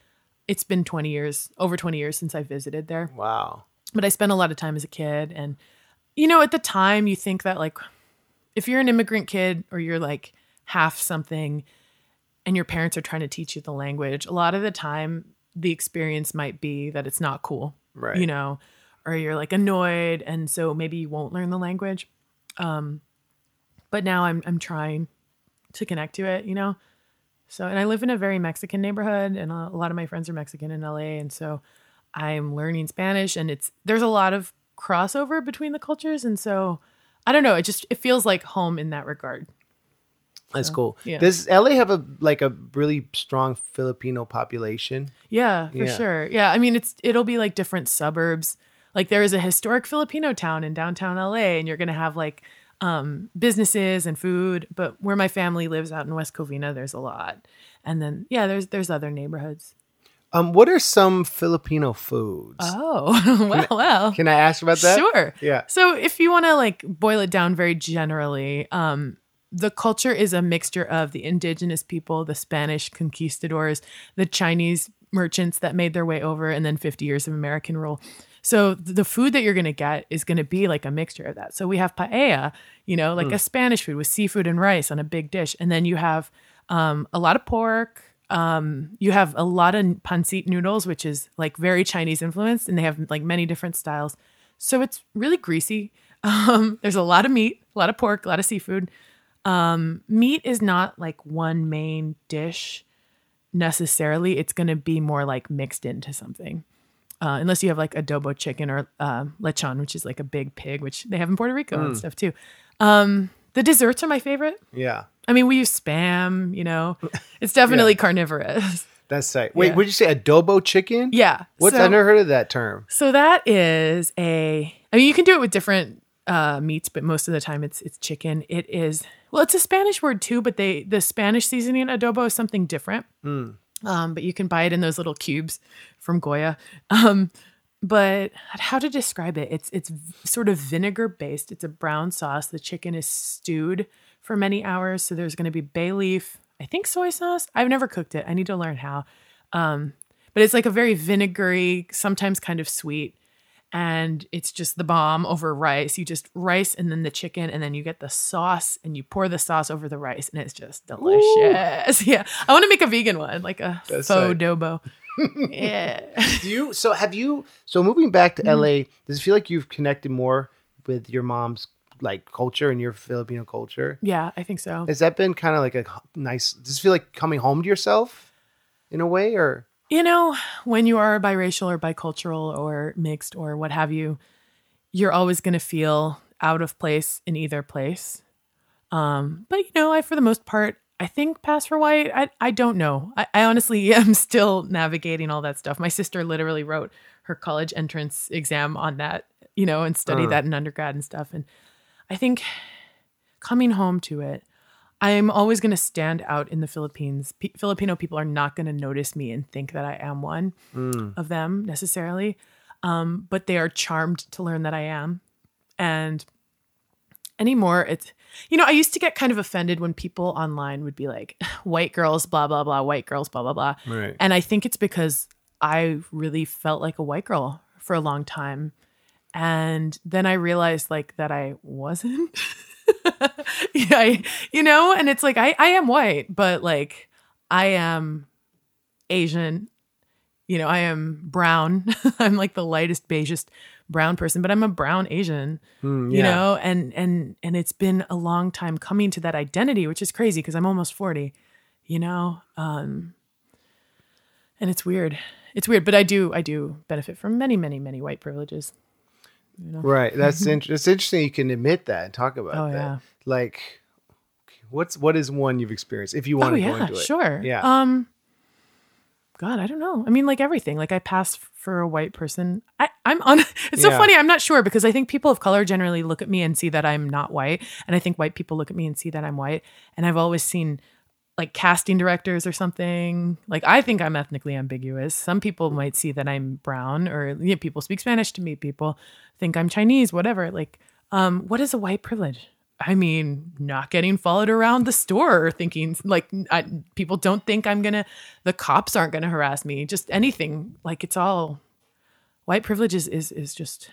it's been 20 years, over 20 years since I visited there. wow. But I spent a lot of time as a kid. And, you know, at the time, you think that, like, if you're an immigrant kid or you're like half something and your parents are trying to teach you the language, a lot of the time, the experience might be that it's not cool Right. you know, or you're like annoyed, and so maybe you won't learn the language. Um, but now I'm I'm trying to connect to it, you know. So, and I live in a very Mexican neighborhood, and a, lot of my friends are Mexican in LA, and so I'm learning Spanish, and it's there's a lot of crossover between the cultures, and so I don't know, it just it feels like home in that regard. That's So, cool. yeah. Does LA have a like a really strong Filipino population? Yeah, for Yeah. sure. Yeah, I mean it's it'll be like different suburbs. Like there is a historic Filipino town in downtown LA and you're going to have like um businesses and food, but where my family lives out in West Covina there's a lot. And then yeah, there's there's other neighborhoods. Um, what are some Filipino foods? Oh, <laughs> well, well. Can I ask about that? Sure. Yeah. So if you want to like boil it down very generally, um, the culture is a mixture of the indigenous people, the Spanish conquistadors, the Chinese merchants that made their way over, and then 50 years of American rule. So the food that you're going to get is going to be like a mixture of that. So we have paella, you know, like a Spanish food with seafood and rice on a big dish, and then you have um, a lot of pork. Um, you have a lot of pancit noodles, which is like very Chinese influenced, and they have like many different styles. So it's really greasy. <laughs> Um, there's a lot of meat, a lot of pork, a lot of seafood. Um, meat is not like one main dish necessarily. It's going to be more like mixed into something. Uh, unless you have like adobo chicken or uh, lechon, which is like a big pig, which they have in Puerto Rico and stuff too. Um, the desserts are my favorite. Yeah. I mean, we use spam, you know, <laughs> it's definitely carnivorous. That's right. Wait, Yeah. would you say adobo chicken? Yeah. What's so- I never heard of that term. So that is a. I mean, you can do it with different uh, meats, but most of the time it's it's chicken. It is well, it's a Spanish word too, but they the Spanish seasoning adobo is something different. Um, but you can buy it in those little cubes from Goya. Um, but how to describe it? It's it's sort of vinegar based. It's a brown sauce. The chicken is stewed for many hours, so there's going to be bay leaf. I think soy sauce. I've never cooked it. I need to learn how. Um, but it's like a very vinegary, sometimes kind of sweet. And it's just the bomb over rice. You just rice and then the chicken, and then you get the sauce and you pour the sauce over the rice, and it's just delicious. <laughs> Yeah. I want to make a vegan one, like a That's faux right. dobo. <laughs> yeah. Do you so have you so moving back Mm-hmm. to LA, does it feel like you've connected more with your mom's like culture and your Filipino culture? Yeah, I think so. Has that been kind of like a nice does it feel like coming home to yourself in a way or you know, when you are biracial or bicultural or mixed or what have you, you're always going to feel out of place in either place. Um, but you know, I for the most part, I think pass for white. I I don't know. I, I honestly <laughs> am still navigating all that stuff. My sister literally wrote her college entrance exam on that, you know, and studied Uh. that in undergrad and stuff. And I think coming home to it, I am always going to stand out in the Philippines. P- Filipino people are not going to notice me and think that I am one of them necessarily, um, but they are charmed to learn that I am. And anymore, it's you know I used to get kind of offended when people online would be like, <laughs> "White girls, blah blah blah, white girls, blah blah blah," Right. and I think it's because I really felt like a white girl for a long time, and then I realized like that I wasn't. <laughs> <laughs> yeah, I, you know, and it's like I I am white, but like I am Asian. You know, I am brown. <laughs> I'm like the lightest beigest brown person, but I'm a brown Asian. Hmm, You know, and and and it's been a long time coming to that identity, which is crazy because I'm almost 40. You know, um and it's weird. It's weird, but I do I do benefit from many many many white privileges. Right. That's <laughs> inter- it's interesting you can admit that and talk about Oh, that. yeah. Like what's what is one you've experienced if you want oh to go into it. sure. Yeah. Um God, I don't know. I mean, like everything. Like I pass for a white person. I, I'm <laughs> on. It's so Yeah. funny. I'm not sure because I think people of color generally look at me and see that I'm not white, and I think white people look at me and see that I'm white. And I've always seen like casting directors or something. Like I think I'm ethnically ambiguous. Some people might see that I'm brown, or you know, people speak Spanish to me. People think I'm Chinese. Whatever. Like, um, what is a white privilege? I mean, not getting followed around the store, or thinking like I, people don't think I'm gonna, the cops aren't gonna harass me. Just anything. Like it's all white privilege is is is just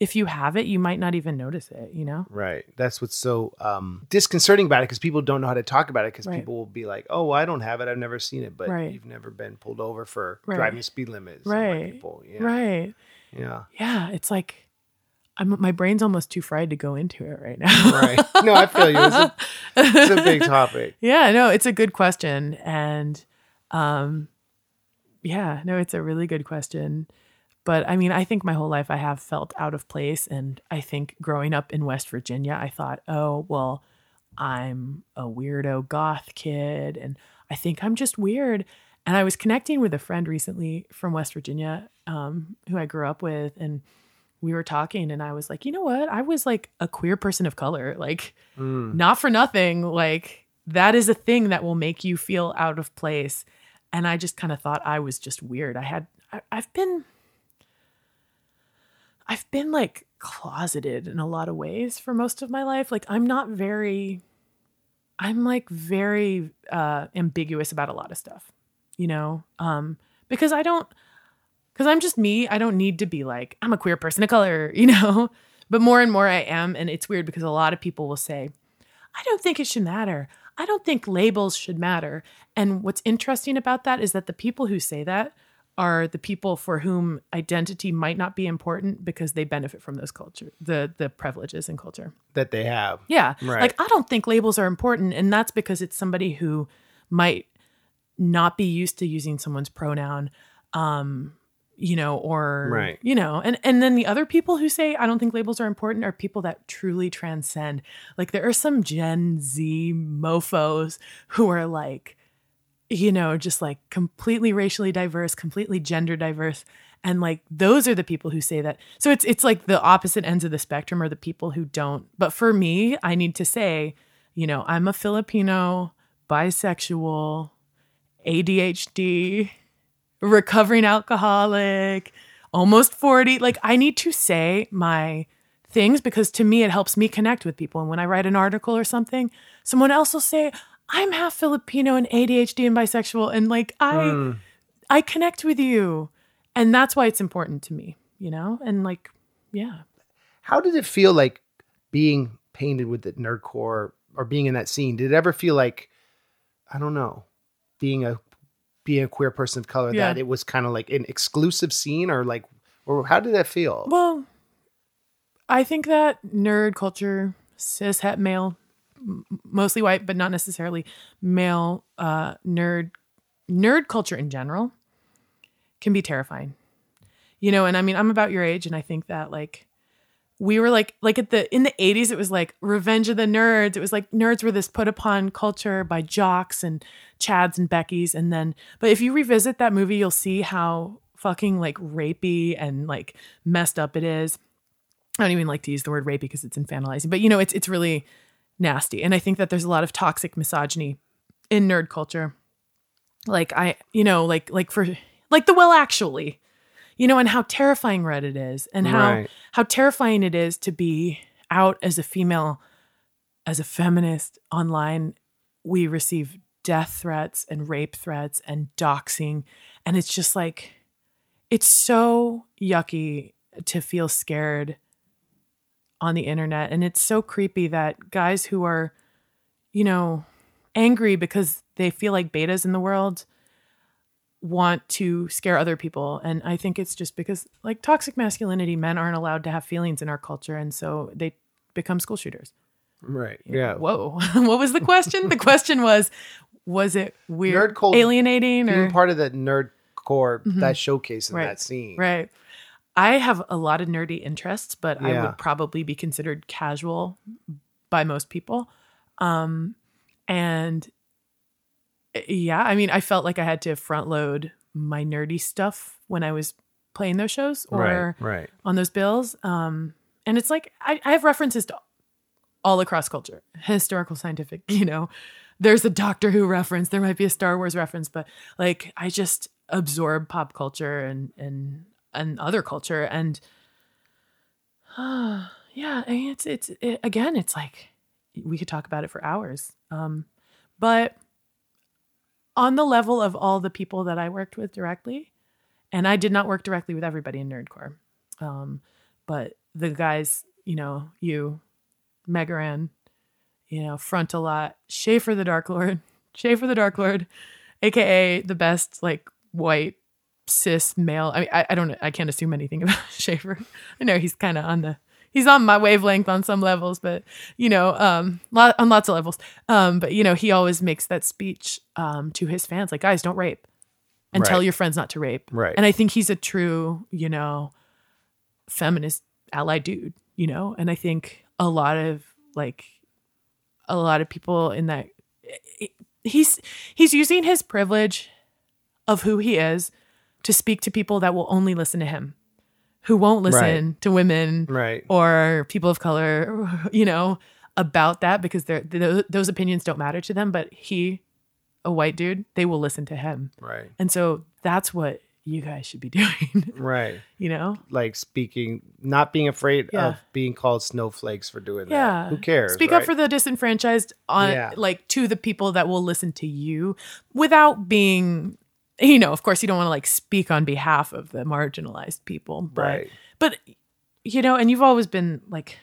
if you have it, you might not even notice it. You know. Right. That's what's so um, disconcerting about it because people don't know how to talk about it because Right. people will be like, "Oh, I don't have it. I've never seen it." But Right. you've never been pulled over for Right. driving speed limits. Right. People. Yeah. Right. Yeah. Yeah. It's like I'm my brain's almost too fried to go into it right now. Right. No, I feel you. It's a, it's a big topic. <laughs> Yeah, no, it's a good question. And um yeah, no, it's a really good question. But I mean, I think my whole life I have felt out of place and I think growing up in West Virginia, I thought, "Oh, well, I'm a weirdo goth kid and I think I'm just weird." And I was connecting with a friend recently from West Virginia um who I grew up with and we were talking and I was like, "You know what? I was like a queer person of color." Like Mm. not for nothing like that is a thing that will make you feel out of place and i just kind of thought i was just weird i had I, i've been i've been like closeted in a lot of ways for most of my life like i'm not very i'm like very uh ambiguous about a lot of stuff you know um because i don't because i'm just me i don't need to be like i'm a queer person of color <laughs> you know but more and more i am and it's weird because a lot of people will say I don't think it should matter. I don't think labels should matter. And what's interesting about that is that the people who say that are the people for whom identity might not be important because they benefit from those culture, the the privileges and culture. That they have. Yeah. Right. Like I don't think labels are important and that's because it's somebody who might not be used to using someone's pronoun um you know or Right. you know and and then the other people who say I don't think labels are important are people that truly transcend. Like there are some Gen Z mofos who are like you know, just like completely racially diverse, completely gender diverse. And like those are the people who say that. So it's it's like the opposite ends of the spectrum are the people who don't. But for me, I need to say, you know, I'm a Filipino, bisexual, ADHD, recovering alcoholic, almost 40. Like I need to say my things because to me it helps me connect with people. And when I write an article or something, someone else will say, I'm half Filipino and ADHD and bisexual. And like I mm. I connect with you. And that's why it's important to me, you know? And like, yeah. How did it feel like being painted with the nerdcore or being in that scene? Did it ever feel like I don't know, being a being a queer person of color Yeah. that it was kind of like an exclusive scene or like or how did that feel? Well, I think that nerd culture, cis het male, mostly white, but not necessarily male, uh, nerd, nerd culture in general can be terrifying. You know, and I mean, I'm about your age, and I think that like we were like like at the in the 80s it was like revenge of the nerds it was like nerds were this put upon culture by jocks and chads and beckys and then but if you revisit that movie you'll see how fucking like rapey and like messed up it is i don't even like to use the word rapey because it's infantilizing but you know it's it's really nasty. And i think that there's a lot of toxic misogyny in nerd culture. Like i you know like like for like the well actually you know and how terrifying reddit is and how Right. how terrifying it is to be out as a female as a feminist online. We receive death threats and rape threats and doxing. And it's just like it's so yucky to feel scared on the internet. And it's so creepy that guys who are, you know, angry because they feel like betas in the world want to scare other people. And I think it's just because, like, toxic masculinity, men aren't allowed to have feelings in our culture. And so they become school shooters. Right. Yeah. Whoa. <laughs> what was the question? the question was, was it weird, Nerd alienating, or part of that nerd core, mm-hmm. that showcase in Right. that scene. Right. I have a lot of nerdy interests, but I would probably be considered casual by most people. Um, and yeah, I mean, I felt like I had to front load my nerdy stuff when I was playing those shows or Right. Right. on those bills. Um, and it's like I, I have references to all across culture, historical, scientific. <laughs> You know, there's a Doctor Who reference, there might be a Star Wars reference, but like I just absorb pop culture and and and other culture, and <sighs> yeah, I it's it's it, again, it's like we could talk about it for hours. Um, but on the level of all the people that I worked with directly, and I did not work directly with everybody in Nerdcore. Um, but the guys, you know, you, Mega Ran, you know, Front a lot, Schaffer the Dark Lord, <laughs> Schaffer the Dark Lord, aka the best like white cis male. I mean, I, I don't, I can't assume anything <laughs> about Schaffer. I know he's kind of on the, he's on my wavelength on some levels, but you know, um, lot, on lots of levels. Um, but you know, he always makes that speech um to his fans, like, guys, don't rape, and tell your friends not to rape. Right. And I think he's a true, you know, feminist ally dude, you know? And I think a lot of like a lot of people in that he's he's using his privilege of who he is to speak to people that will only listen to him. Who won't listen to women Right. or people of color, <laughs> you know, about that because they're, th- those opinions don't matter to them, but he a white dude, they will listen to him. Right. And so that's what you guys should be <laughs> doing, Right. you know? Like speaking, not being afraid Yeah. of being called snowflakes for doing Yeah. that. Who cares? Speak right? up for the disenfranchised on Yeah. like to the people that will listen to you without being you know, of course you don't want to like speak on behalf of the marginalized people, but Right. but you know, and you've always been like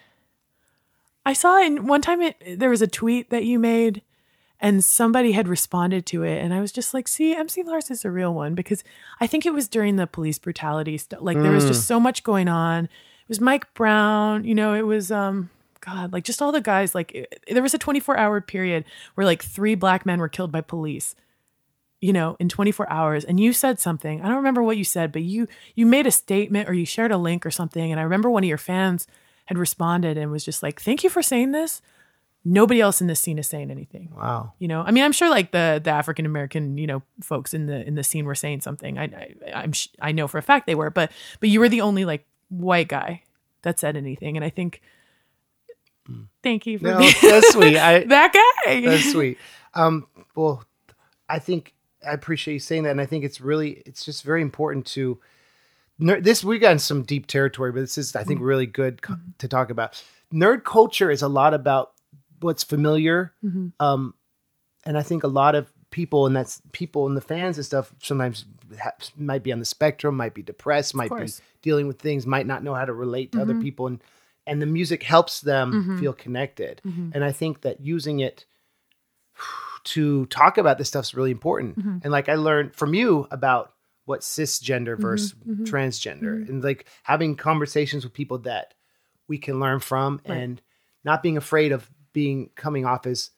I saw in one time it there was a tweet that you made and somebody had responded to it and I was just like, "See, MC Lars is a real one because I think it was during the police brutality stuff. Like there was Mm. just so much going on. It was Mike Brown, you know, it was um god, like just all the guys like it, there was a 24-hour period where like three black men were killed by police you know in 24 hours and you said something i don't remember what you said but you you made a statement or you shared a link or something and i remember one of your fans had responded and was just like thank you for saying this nobody else in this scene is saying anything Wow. you know i mean i'm sure like the the african american you know folks in the in the scene were saying something i, I i'm sh- i know for a fact they were but but you were the only like white guy that said anything and i think thank you for No, being that's sweet. <laughs> I that guy that's sweet. Um, well, I think I appreciate you saying that, and I think it's really, it's just very important to. This we got in some deep territory, but this is, I think, mm-hmm. really good co- mm-hmm. to talk about. Nerd culture is a lot about what's familiar, mm-hmm. um, and I think a lot of people, and that's people and the fans and stuff, sometimes ha- might be on the spectrum, might be depressed, might be dealing with things, might not know how to relate to other people, and and the music helps them feel connected. And I think that using it to talk about this stuff is really important. Mm-hmm. And like I learned from you about what cisgender mm-hmm. versus mm-hmm. transgender and like having conversations with people that we can learn from and not being afraid of being coming off as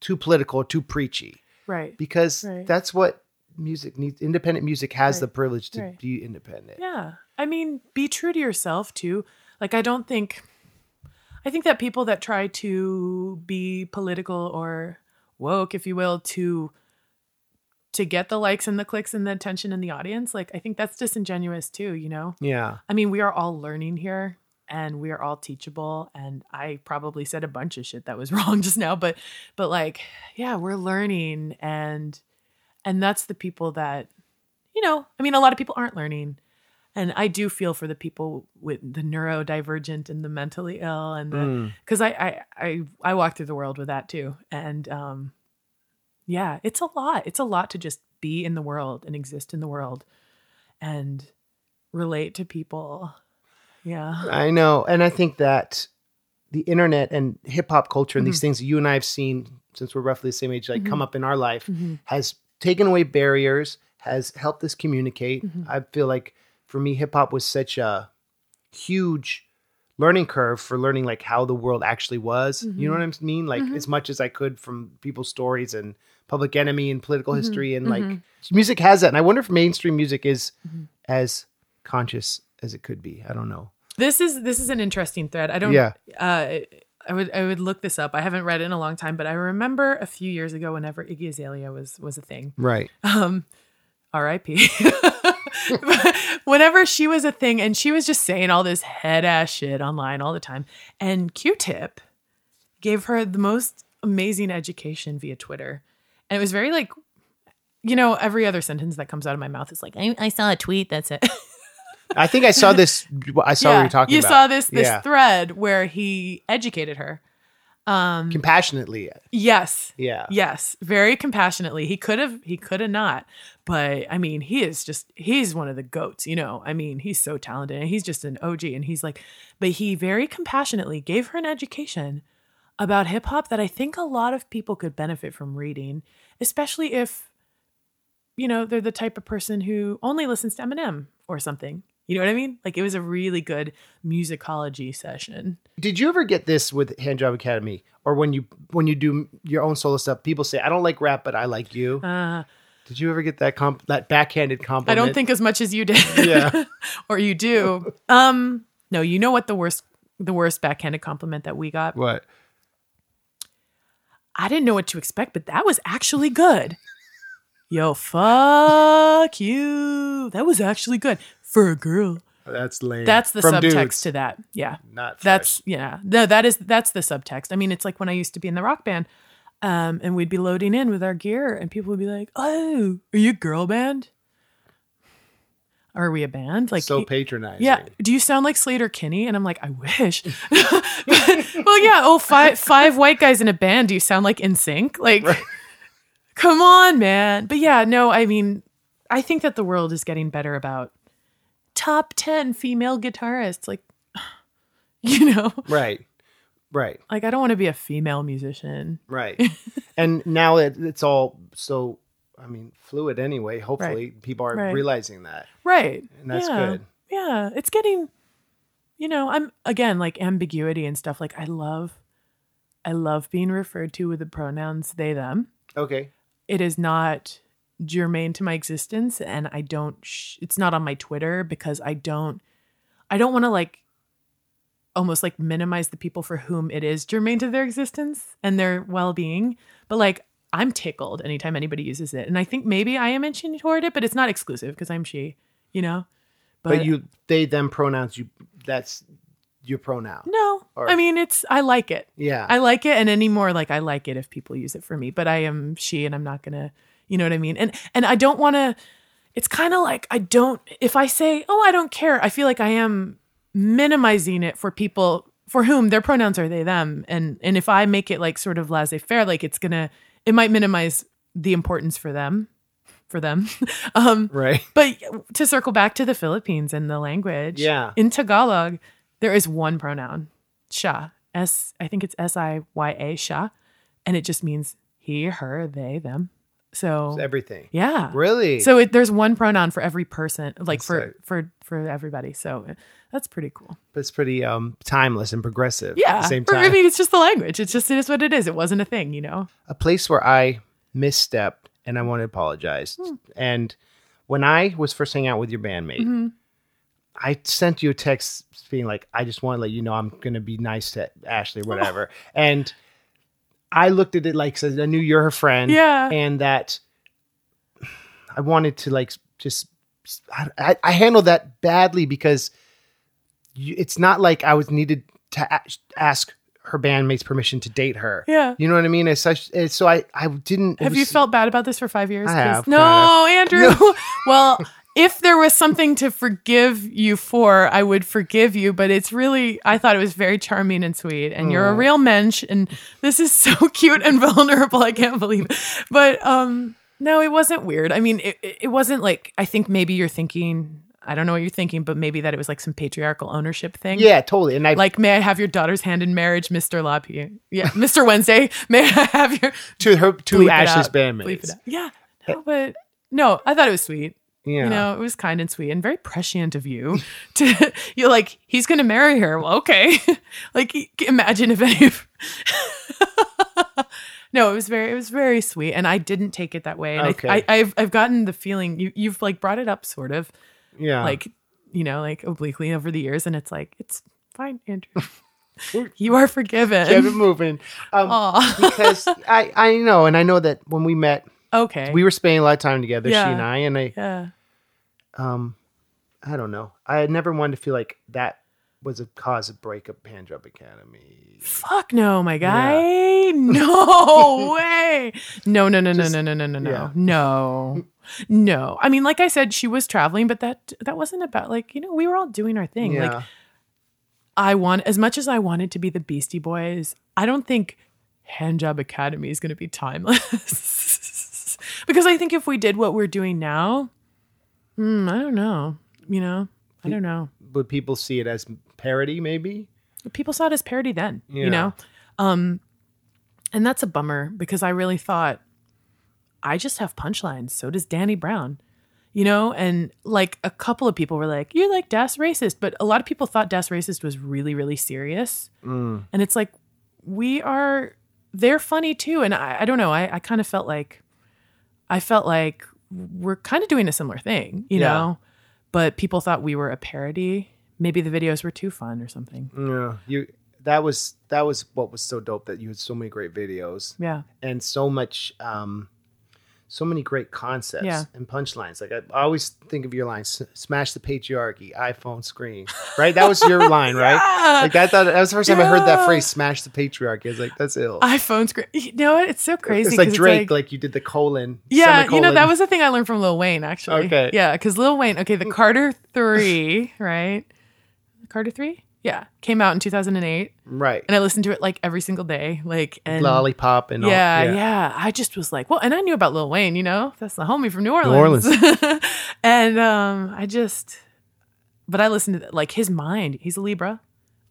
too political or too preachy right because Right. that's what music needs independent music has Right. the privilege to Right. be independent. Yeah. I mean, be true to yourself too. Like I don't think I think that people that try to be political or woke, if you will, to to get the likes and the clicks and the attention in the audience, like I think that's disingenuous too, you know? Yeah. I mean, we are all learning here and we are all teachable and I probably said a bunch of shit that was <laughs> wrong just now, but but like, yeah, we're learning and and that's the people that you know, I mean, a lot of people aren't learning. And I do feel for the people with the neurodivergent and the mentally ill and the Mm. because I, I I I walk through the world with that too. And um yeah, it's a lot. It's a lot to just be in the world and exist in the world and relate to people. Yeah. I know. And I think that the internet and hip hop culture and these Mm-hmm. things that you and I have seen since we're roughly the same age, like come up in our life, Mm-hmm. has taken away barriers, has helped us communicate. Mm-hmm. I feel like for me, hip hop was such a huge learning curve for learning like how the world actually was. You know mm-hmm. what I mean? Like mm-hmm. as much as I could from people's stories and public enemy and political mm-hmm. history and like music has that. And I wonder if mainstream music is as conscious as it could be. I don't know. This is this is an interesting thread. I don't. Yeah. Uh, I would I would look this up. I haven't read it in a long time, but I remember a few years ago, whenever Iggy Azalea was was a thing. Right. Um, R.I.P. <laughs> whenever she was a thing, and she was just saying all this head ass shit online all the time, and Q-Tip gave her the most amazing education via Twitter, and it was very like. You know, every other sentence that comes out of my mouth is like, I, I saw a tweet. That's <laughs> it. I think I saw this. I saw what you're talking you about. saw this this Yeah. thread where he educated her. um compassionately. Yes. Yeah. Yes, very compassionately. He could have he could have not. But I mean, he is just he's one of the goats, you know. I mean, he's so talented and he's just an OG and he's like but he very compassionately gave her an education about hip hop that I think a lot of people could benefit from reading, especially if you know, they're the type of person who only listens to Eminem or something. You know what I mean? Like it was a really good musicology session. Did you ever get this with Hand Job Academy, or when you when you do your own solo stuff? People say, "I don't like rap, but I like you." Uh, Did you ever get that comp that backhanded compliment? I don't think as much as you did. Yeah. <laughs> or you do. Um, no, you know what the worst the worst backhanded compliment that we got? what. I didn't know what to expect, but that was actually good. Yo, fuck you. That was actually good for a girl. That's lame. That's the From subtext dudes, to that. Yeah. Not That's yeah. No, that is that's the subtext. I mean, it's like when I used to be in the rock band, um, and we'd be loading in with our gear, and people would be like, "Oh, are you a girl band? Are we a band? Like, so patronizing. yeah. Do you sound like Sleater-Kinney? And I'm like, I wish. <laughs> well, yeah. Oh, five five white guys in a band. Do you sound like NSYNC? Like, <laughs> come on, man. But yeah, no. I mean, I think that the world is getting better about top ten female guitarists. Like, <sighs> you know, Right. Right. like I don't want to be a female musician. Right. <laughs> and now it, it's all so. I mean, fluid anyway. Hopefully, people are Right. realizing that. Right. And that's yeah. good. Yeah. It's getting, you know, I'm again like ambiguity and stuff. Like I love, I love being referred to with the pronouns they, them. Okay. It is not germane to my existence and I don't, sh- it's not on my Twitter because I don't, I don't want to like almost like minimize the people for whom it is germane to their existence and their well being. But like, I'm tickled anytime anybody uses it. And I think maybe I am inching toward it, but it's not exclusive because I'm she, you know? But, you, they, them pronouns. You. That's your pronoun. No, Or- I mean it's. I like it. Yeah. I like it, and anymore, like I like it if people use it for me. But I am she, and I'm not gonna. You know what I mean? And and I don't want to. It's kind of like I don't. If I say, "Oh, I don't care," I feel like I am minimizing it for people for whom their pronouns are they them. And and if I make it like sort of laissez faire, like it's gonna, it might minimize the importance for them, for them. <laughs> um, right. but to circle back to the Philippines and the language, Yeah. in Tagalog, there is one pronoun, siya. S, I think it's s-i-y-a sha and it just means he, her, they, them. So Everything. yeah, Really. So it, there's one pronoun for every person, like That's for for for everybody. So that's pretty cool. it's pretty um timeless and progressive. Yeah, At the same time. I mean, it's just the language. It's just it is what it is. It wasn't a thing, you know. a place where I misstepped and I want to apologize. Hmm. And when I was first hanging out with your bandmate, Mm-hmm. I sent you a text being like, I just want to let you know I'm going to be nice to Ashley, Oh. whatever. and I looked at it like, so I knew you're her friend. Yeah. And that I wanted to like just, I, I handled that badly because you, it's not like I was needed to a- ask her bandmate's permission to date her. Yeah. You know what I mean? It's such. It's, so I, I didn't. Have you felt bad about this for five years? I have, No, Andrew. <laughs> well, if there was something to forgive you for, I would forgive you. But it's really, I thought it was very charming and sweet, and you're a real mensch, and this is so <laughs> cute and vulnerable. I can't believe. It. But um, no, it wasn't weird. I mean, it, it wasn't like I think maybe you're thinking I don't know what you're thinking, but maybe that it was like some patriarchal ownership thing. Yeah, totally. And I Like, may I have your daughter's hand in marriage, Mr. Lapierre? Yeah, Mr. Wednesday. <laughs> May I have your to her to Ashley's bandmates. Bleep it out. Yeah, no, but no, I thought it was sweet. Yeah. You know, it was kind and sweet and very prescient of you <laughs> to you're like, he's gonna marry her. Well, okay. <laughs> like imagine if any of <laughs> No, it was very it was very sweet. And I didn't take it that way. And Okay. I, I I've I've gotten the feeling you you've like brought it up sort of yeah. like, you know, like obliquely over the years, and it's like, it's fine, Andrew. you are forgiven. keep it moving. Um, because I I know, and I know that when we met, okay. we were spending a lot of time together, Yeah. she and I, and I yeah. um, I don't know. I had never wanted to feel like that was a cause of breakup. Hand Job Academy. Fuck no, my guy. <laughs> No way. No, no, no, no, Just- no, no, no, no, no, yeah. no, no. I mean, like I said, she was traveling, but that that wasn't about like you know we were all doing our thing. Yeah. Like I want as much as I wanted to be the Beastie Boys. I don't think Hand Job Academy is going to be timeless <laughs> because I think if we did what we're doing now, hmm, I don't know. You know, I don't know. Would people see it as parody? Maybe. people saw it as parody then Yeah. you know um and that's a bummer because i really thought i just have punchlines so does danny brown you know and like a couple of people were like you're like das racist but a lot of people thought das racist was really really serious Mm. and it's like we are they're funny too and i, I don't know i, I kind of felt like i felt like we're kind of doing a similar thing you Yeah. know but people thought we were a parody maybe the videos were too fun or something Yeah. You. That was that was what was so dope that you had so many great videos yeah and so much um so many great concepts Yeah. and punchlines like I, I always think of your line smash the patriarchy iphone screen right that was your <laughs> line right like that, thought that was the first time i heard that phrase smash the patriarchy i was like that's ill iPhone screen. You know what? It's so crazy. it's like drake like- like, you did the colon yeah, you know that was the thing I learned from Lil Wayne actually. Okay. Yeah, because Lil Wayne. Okay, the <laughs> Carter Three, right? Carter Three. Yeah, came out in 2008, right and I listened to it like every single day. Like and lollipop and yeah, all yeah, I just was like, well, and I knew about Lil Wayne. You know, that's the homie from New Orleans. New Orleans. <laughs> and um, I just, but I listened to like his mind. He's a Libra.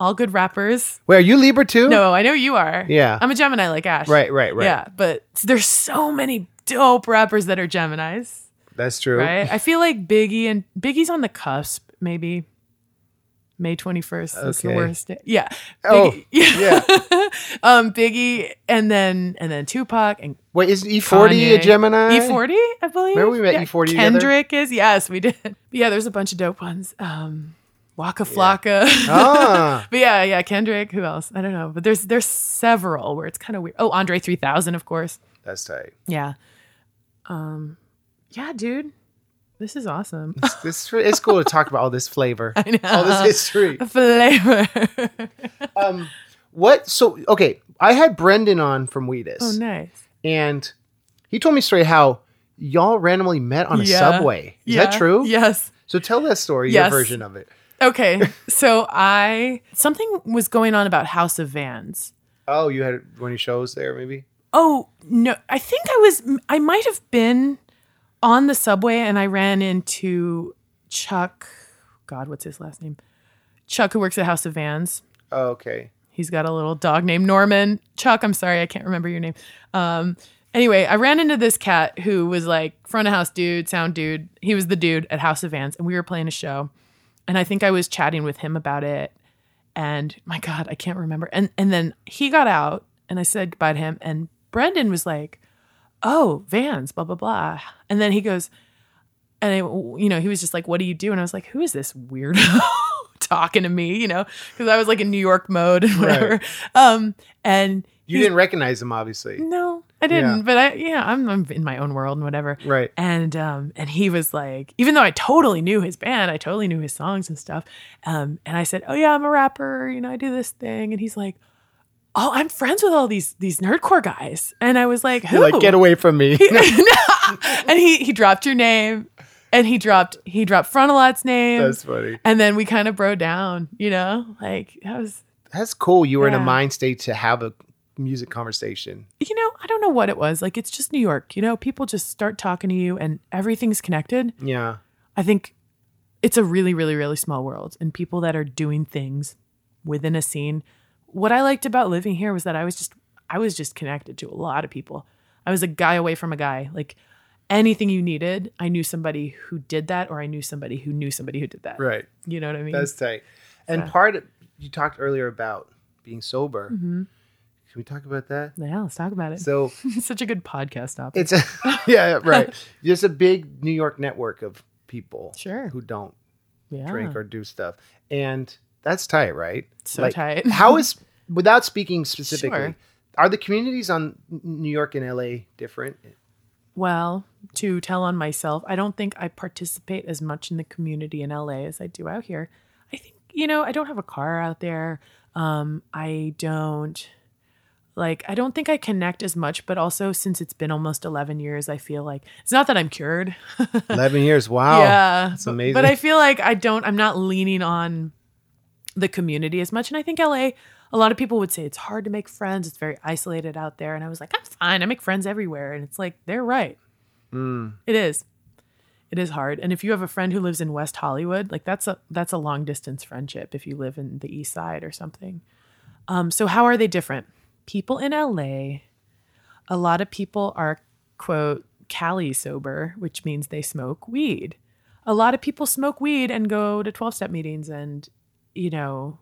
All good rappers. wait are you libra too No, I know you are. Yeah. I'm a Gemini like Ash. right right right Yeah, but there's so many dope rappers that are Geminis, that's true right? I feel like Biggie and Biggie's on the cusp, maybe. May 21st. That's the worst day. Yeah. Oh, Biggie- <laughs> yeah. <laughs> um, Biggie and then and then Tupac and wait is e40 a gemini E40, I believe. Remember we met Yeah. E40 together? Kendrick is. Yes, we did. But <laughs> yeah, there's a bunch of dope ones. Um Waka Flocka. ah But yeah, yeah, Kendrick. Who else? I don't know. But there's there's several where it's kind of weird. Oh, Andre 3000, of course. that's tight Yeah. Um. Yeah, dude. This is awesome. this it's cool to talk about all this flavor <laughs> I know. all this history Flavor. <laughs> um what so okay i had brendan on from Wheatus, oh, nice. and he told me straight how y'all randomly met on a Yeah. subway is that true Yes. so tell that story Yes. your version of it Okay. <laughs> so I something was going on about House of Vans. oh you had one of your shows there maybe Oh no! I think I was. I might have been on the subway, and I ran into Chuck. God, what's his last name? Chuck, who works at House of Vans. oh, okay He's got a little dog named Norman. Chuck, I'm sorry, I can't remember your name. Um, anyway, I ran into this cat who was like front of house dude, sound dude. He was the dude at House of Vans, and we were playing a show. And I think I was chatting with him about it. And my God, I can't remember. And and then he got out, and I said goodbye to him. And Brendan was like, "Oh, Vans, blah blah blah." And then he goes, and I, you know, he was just like, "What do you do?" And I was like, "Who is this weirdo <laughs> talking to me?" You know, because I was like in New York mode and whatever. Um, and you didn't recognize him obviously no, I didn't. Yeah. But I, yeah, I'm, I'm in my own world and whatever. right And um, and he was like, even though I totally knew his band, I totally knew his songs and stuff. Um, and I said, "Oh yeah, I'm a rapper. You know, I do this thing." And he's like, "Oh, I'm friends with all these these nerdcore guys." And I was like, "Who?" You're like get away from me <laughs> and he he dropped your name, and he dropped he dropped Frontalot's name, that's funny and then we kind of bro down. You know, like that was that's cool you were in a mind state to have a music conversation you know, I don't know what it was. Like it's just New York, you know, people just start talking to you and everything's connected. yeah I think it's a really, really, really small world, and people that are doing things within a scene. What I liked about living here was that I was just I was just connected to a lot of people. I was a guy away from a guy. Like anything you needed, I knew somebody who did that, or I knew somebody who knew somebody who did that. Right. You know what I mean? That's tight. And So- part of, you talked earlier about being sober. Mhm. Can we talk about that? Yeah, let's talk about it. So <laughs> it's such a good podcast topic. it's a <laughs> yeah right. <laughs> Just a big New York network of people Sure. who don't yeah. drink or do stuff, and that's tight, right? So tight. <laughs> how is without speaking specifically? Sure. Are the communities on New York and LA different? Well, to tell on myself, I don't think I participate as much in the community in LA as I do out here. I think, you know, I don't have a car out there. Um, I don't like I don't think I connect as much, but also since it's been almost 11 years, I feel like it's not that I'm cured. <laughs> Eleven years. Wow. yeah. It's amazing. But I feel like I don't I'm not leaning on the community as much and I think LA a lot of people would say it's hard to make friends. It's very isolated out there and I was like, I'm fine. I make friends everywhere and it's like they're right. Mm. It is. It is hard. And if you have a friend who lives in West Hollywood, like that's a that's a long distance friendship if you live in the east side or something. Um, so how are they different? People in LA, a lot of people are quote Cali sober, which means they smoke weed. A lot of people smoke weed and go to 12 step meetings and you know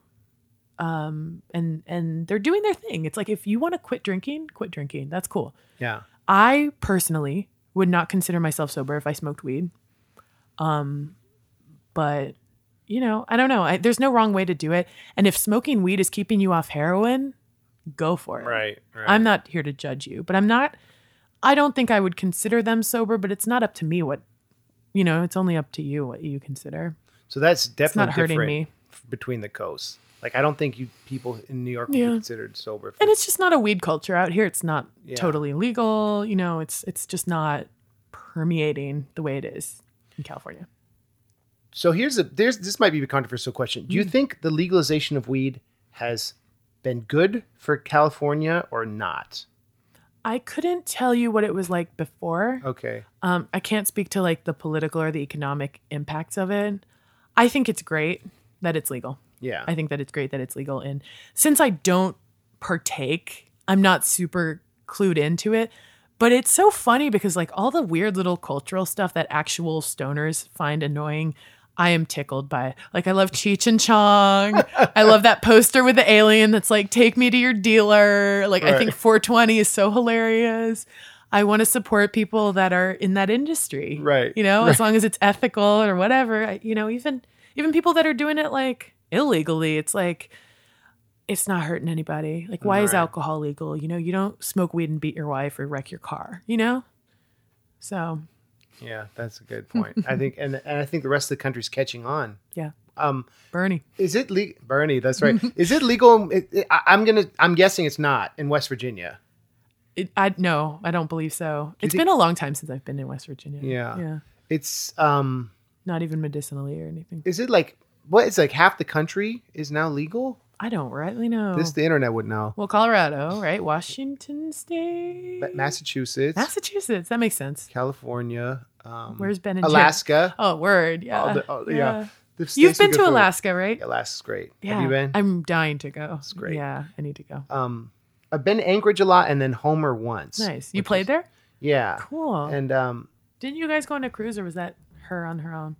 um and and they're doing their thing. It's like if you want to quit drinking, quit drinking. That's cool. yeah. I personally would not consider myself sober if I smoked weed. Um, but you know, I don't know. I, there's no wrong way to do it. And if smoking weed is keeping you off heroin, go for it. Right. Right. I'm not here to judge you, but I'm not. I don't think I would consider them sober, but it's not up to me what, you know, it's only up to you what you consider. So that's definitely not hurting me. Between the coasts. Like I don't think you people in New York would be Yeah. considered sober. And it's just not a weed culture out here. It's not Yeah. totally legal. You know, it's it's just not permeating the way it is in California. so here's a there's this might be a controversial question. Do you Mm. think the legalization of weed has been good for California or not? I couldn't tell you what it was like before. Okay. Um, I can't speak to like the political or the economic impacts of it. I think it's great that it's legal. Yeah. I think that it's great that it's legal. And since I don't partake, I'm not super clued into it. But it's so funny because like all the weird little cultural stuff that actual stoners find annoying, I am tickled by. Like I love Cheech and Chong. <laughs> I love that poster with the alien that's like "Take me to your dealer." Like I think 420 is so hilarious. I want to support people that are in that industry. Right. You know, as long as it's ethical or whatever. I- You know, even even people that are doing it like illegally, it's like it's not hurting anybody. Like why is alcohol legal? You know, you don't smoke weed and beat your wife or wreck your car, you know? So, yeah, that's a good point. I think and and I think the rest of the country's catching on. yeah. Um Bernie. is it legal Bernie, that's right. <laughs> is it legal it, it- I, I'm going to I'm guessing it's not in West Virginia. It, I no, I don't believe so. It's think- been a long time since I've been in West Virginia. Yeah. Yeah. It's um Not even medicinally or anything. is it like what it's like half the country is now legal? I don't rightly know. This the internet would know. well, Colorado, right? Washington State. Ma- Massachusetts, Massachusetts. That makes sense. California, um, Where's Ben and? Alaska. Oh, word. Yeah. All the- oh, yeah. States You've been to. Alaska, right? Yeah, Alaska's great. Yeah. Have you been? I'm dying to go. It's great. Yeah, I need to go. um, I've been to Anchorage a lot, and then Homer once. Nice. You played there? Yeah. Cool. And um, Didn't you guys go on a cruise or was that her on her own?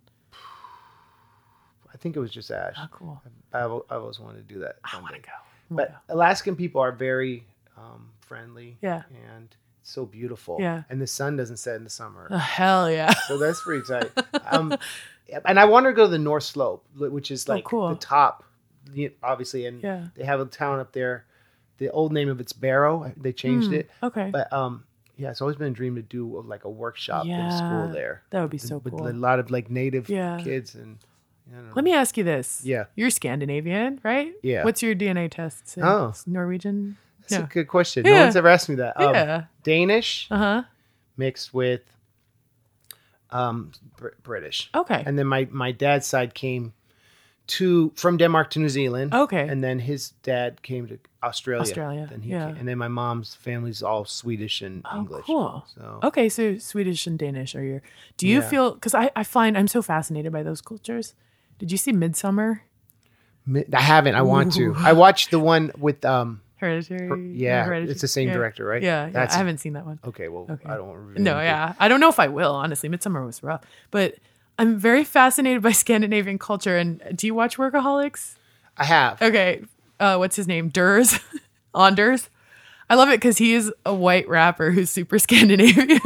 I think it was just Ash. Oh, cool. I, al- I always wanted to do that. I want to go. Wanna But go. Alaskan people are very um, friendly. Yeah. And so beautiful. Yeah. And the sun doesn't set in the summer. Oh, hell yeah. so that's pretty tight. <laughs> Um, and I want to go to the North Slope, which is Oh, like cool. the top, obviously. And Yeah. they have a town up there. The old name of it's Barrow. They changed Hmm, it. Okay. But um, yeah, it's always been a dream to do like a workshop in school there. that would be so with cool. With a lot of like native Yeah. kids and. I don't know. Let me ask you this. Yeah. You're Scandinavian, right? Yeah. What's your DNA test? Say Oh. it's Norwegian? That's Yeah. a good question. No one's ever asked me that. Um, yeah. Danish Uh huh. mixed with um, Br- British. Okay. And then my, my dad's side came to from Denmark to New Zealand. Okay. and then his dad came to Australia. Australia, Then he yeah. came, and then my mom's family's all Swedish and English. Oh, English. cool. So Okay, so Swedish and Danish are your. Do you Yeah. feel? Because I, I find I'm so fascinated by those cultures. Did you see Midsummer? Mi- I haven't. I want to. I watched the one with um. Hereditary. Her- yeah, Hereditary. it's the same yeah. director, right? Yeah, yeah, I haven't seen that one. Okay, well, Okay. I don't. Really No, yeah, I don't know if I will. Honestly, Midsummer was rough, but I'm very fascinated by <laughs> Scandinavian culture. And do you watch Workaholics? I have. Okay, uh, what's his name? Ders, <laughs> Anders. I love it because he is a white rapper who's super <laughs> Scandinavian.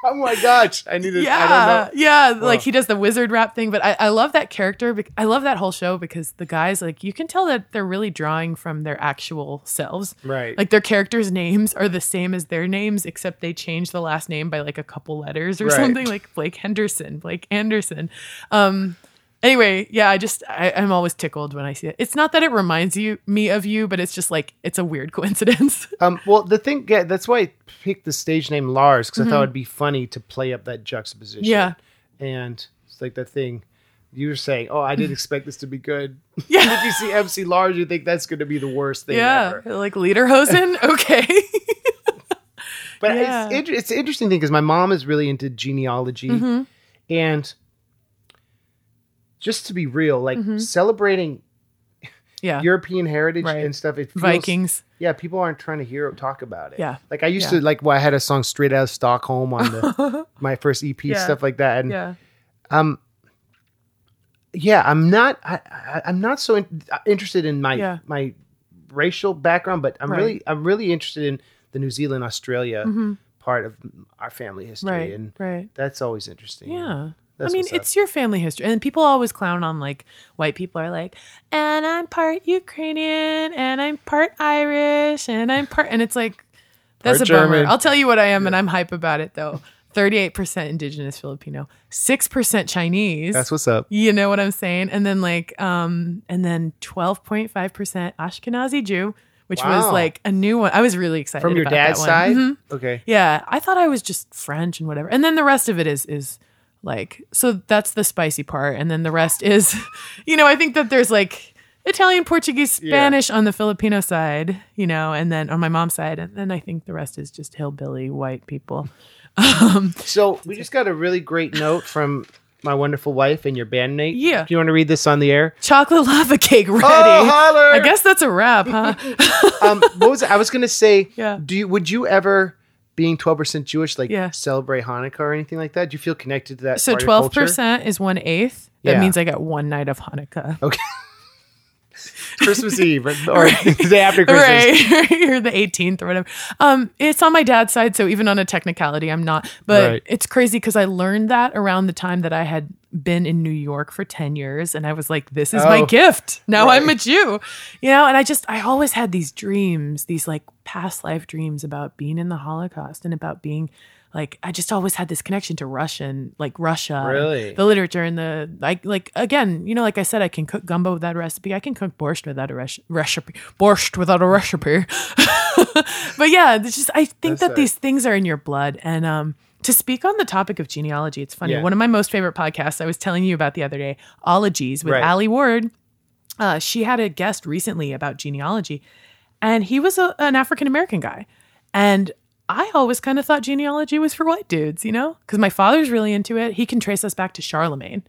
<laughs> Oh my gosh, I need to. I yeah, don't know. yeah. Wow. Like he does the wizard rap thing, but I, I love that character. bec- I love that whole show because the guys, like, you can tell that they're really drawing from their actual selves. Right. Like their characters' names are the same as their names, except they change the last name by like a couple letters or Right. something. Like Blake Henderson, Blake Anderson. Um. Anyway, yeah, I just I, I'm always tickled when I see it. It's not that it reminds you me of you, but it's just like it's a weird <laughs> coincidence. Um, well, the thing, yeah, that's why I picked the stage name Lars because I thought Mhm. it'd be funny to play up that juxtaposition. Yeah. and it's like that thing you were saying. Oh, I didn't <laughs> expect this to be good. <laughs> Yeah. if you see MC Lars, you think that's going to be the worst thing yeah, ever. like Lederhosen. Okay. But Yeah. it's it's an interesting thing because my mom is really into genealogy, Mhm. and just to be real, like Mhm. celebrating Yeah. European heritage Right. and stuff. It feels, Vikings. Yeah, people aren't trying to hear talk about it. Yeah. Like I used Yeah. to like well, I had a song straight out of Stockholm on the <laughs> my first EP Yeah. stuff like that. And Yeah. um yeah, I'm not I, I'm not so in, interested in my Yeah. my racial background, but I'm Right. really I'm really interested in the New Zealand Australia Mhm. part of our family history Right. and right. that's always interesting. Yeah. That's I mean, it's your family history. And people always clown on like white people are like, and I'm part Ukrainian and I'm part Irish and I'm part and it's like that's Part a bummer. I'll tell you what I am and I'm hype about it though. 38% indigenous Filipino, 6% Chinese. That's what's up. You know what I'm saying? And then like um and then 12.5% Ashkenazi Jew, which was like a new one. I was really excited From your dad's side? Mhm. Okay. Yeah, I thought I was just French and whatever. And then the rest of it is is like so that's the spicy part and then the rest is <laughs> you know, I think that there's like Italian, Portuguese, Yeah. Spanish on the Filipino side, you know, and then on my mom's side and then I think the rest is just hillbilly white people. <laughs> Um So we just got a really great note from my wonderful wife and your bandmate. Yeah. Do you want to read this on the air? chocolate lava cake ready. Oh, holler! I guess that's a wrap, huh? <laughs> um, what was it? I was gonna say? Yeah. Do you would you ever, being twelve percent Jewish, like Yeah. celebrate Hanukkah or anything like that? Do you feel connected to that? so part of twelve culture? percent is one eighth. That Yeah. means I got one night of Hanukkah. Okay. <laughs> Christmas Eve or, or the day after Christmas. Right, <laughs> or the 18th or whatever. Um, it's on my dad's side, so even on a technicality, I'm not. But Right. it's crazy because I learned that around the time that I had been in New York for 10 years, and I was like, "This is my Oh, gift." Now I'm a right. Jew, you know. And I just, I always had these dreams, these like past life dreams about being in the Holocaust and about being. Like I just always had this connection to Russian, like Russia, Really? the literature and the like. Like again, you know, like I said, I can cook gumbo without a recipe. I can cook borscht without a res- recipe. Borscht without a recipe. <laughs> but yeah, it's just I think That's that right. these things are in your blood. And um, to speak on the topic of genealogy, it's funny. Yeah. One of my most favorite podcasts I was telling you about the other day, Ologies with Right. Alie Ward. Uh, she had a guest recently about genealogy, and he was a, an African American guy, and. I always kind of thought genealogy was for white dudes, you know, because my father's really into it. He can trace us back to Charlemagne,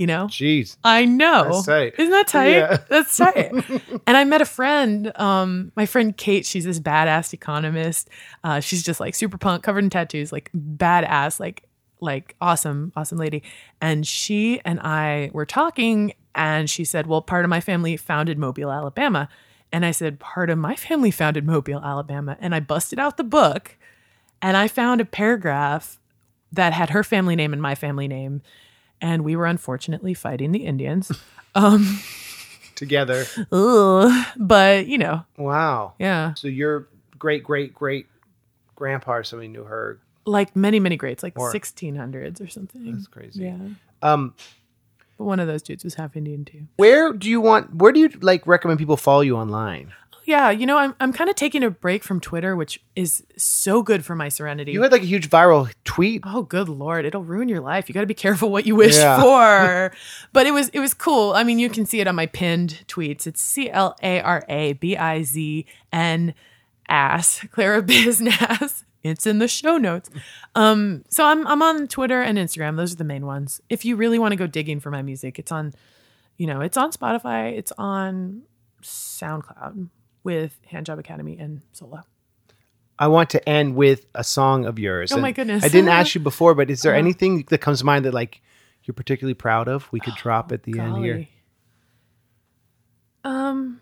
you know. Jeez. I know. That's tight. Isn't that tight? Yeah. <laughs> That's tight. <laughs> and I met a friend, um, my friend Kate. She's this badass economist. Uh, she's just like super punk, covered in tattoos, like badass, like like awesome, awesome lady. And she and I were talking, and she said, "Well, part of my family founded Mobile, Alabama." And I said, "Part of my family founded Mobile, Alabama." And I busted out the book, and I found a paragraph that had her family name and my family name and we were unfortunately fighting the Indians. <laughs> Um, Together. ugh, but you know, Wow. yeah, So your great great great grandpa or somebody knew her. like many many greats, like Or- 1600s or something. That's crazy. Yeah, Um, but one of those dudes was half Indian too. where do you want? Where do you like recommend people follow you online? Yeah, you know, I'm I'm kind of taking a break from Twitter, which is so good for my serenity. You had like a huge viral tweet. Oh, good lord! It'll ruin your life. You got to be careful what you wish Yeah. for. <laughs> but it was it was cool. I mean, you can see it on my pinned tweets. It's C L A R A B I Z N ass Clara <laughs> Biznass. It's in the show notes. Um, so I'm I'm on Twitter and Instagram. Those are the main ones. If you really want to go digging for my music, it's on, you know, it's on Spotify. It's on SoundCloud with Hand Job Academy and Solo. I want to end with a song of yours. Oh my goodness. I didn't ask you <laughs> before, but is there Uh-huh. anything that comes to mind that like you're particularly proud of? We could drop at the end here. Um,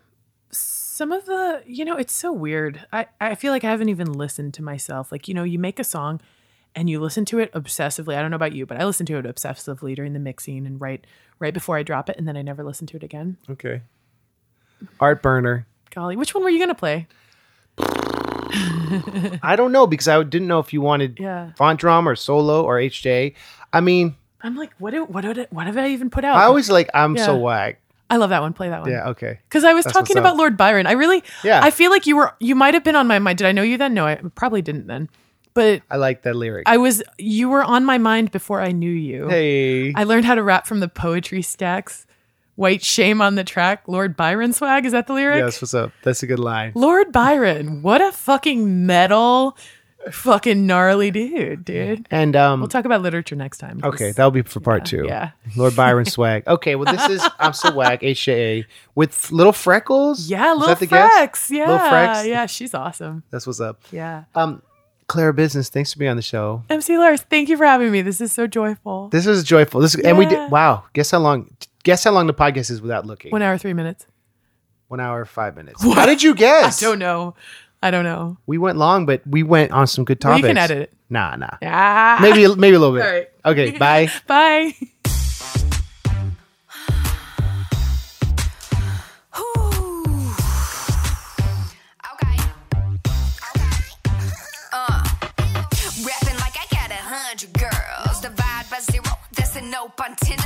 some of the, you know, it's so weird. I, I feel like I haven't even listened to myself. Like, you know, you make a song and you listen to it obsessively. I don't know about you, but I listen to it obsessively during the mixing and right right before I drop it, and then I never listen to it again. Okay. Art Burner. Golly, which one were you gonna play? I don't know because I didn't know if you wanted Yeah. font drum or solo or HJ. I mean, I'm like, what? Do, what? Did, what have I even put out? I always like I'm so Yeah. whack. I love that one. Play that one. Yeah, okay. Because I was That's talking about Lord Byron. I really, Yeah. I feel like you were, you might have been on my mind. Did I know you then? No, I probably didn't then. But I like that lyric. I was, you were on my mind before I knew you. hey. I learned how to rap from the poetry stacks. White shame on the track. Lord Byron swag. Is that the lyric? yes, what's up? That's a good line. Lord Byron. What a fucking metal, fucking gnarly dude, dude. And um We'll talk about literature next time. okay, that'll be for part 2. yeah. Lord Byron swag. Okay, well this is I'm so whack HJA with little freckles. Yeah, Is little guess? Yeah. Little Frex? Yeah, she's awesome. That's what's up. Yeah. Um Clara Business, thanks for being on the show. MC Lars, thank you for having me. This is so joyful. This is joyful. This and we did wow. Guess how long guess how long the podcast is without looking. One hour, three minutes. One hour, five minutes. How did you guess? <laughs> I don't know. I don't know. We went long, but we went on some good Well, topics. you can edit it. Nah, nah. Ah. Maybe maybe a little bit. All right. Okay, <laughs> bye. Bye. Okay. Uh, rapping like I got a hundred girls. Divide by zero, that's a no pun intended.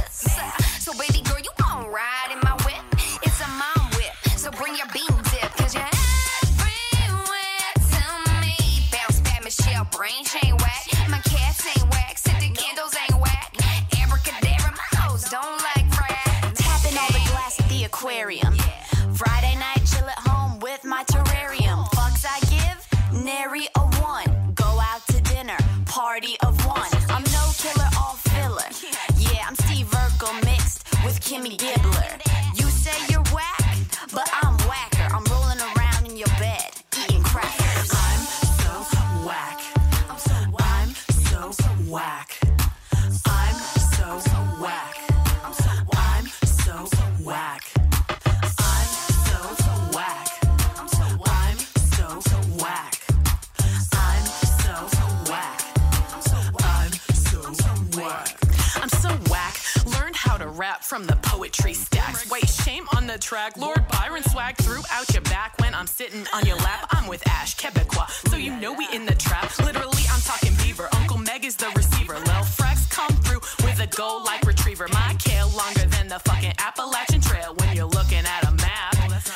Poetry stacks. Wait, shame on the track. Lord Byron swag threw out your back when I'm sitting on your lap. I'm with Ash Quebecois, so you know we in the trap. Literally, I'm talking beaver. Uncle Meg is the receiver. Lil Frex come through with a goal like retriever. My kale longer than the fucking Appalachian Trail when you're looking at a map.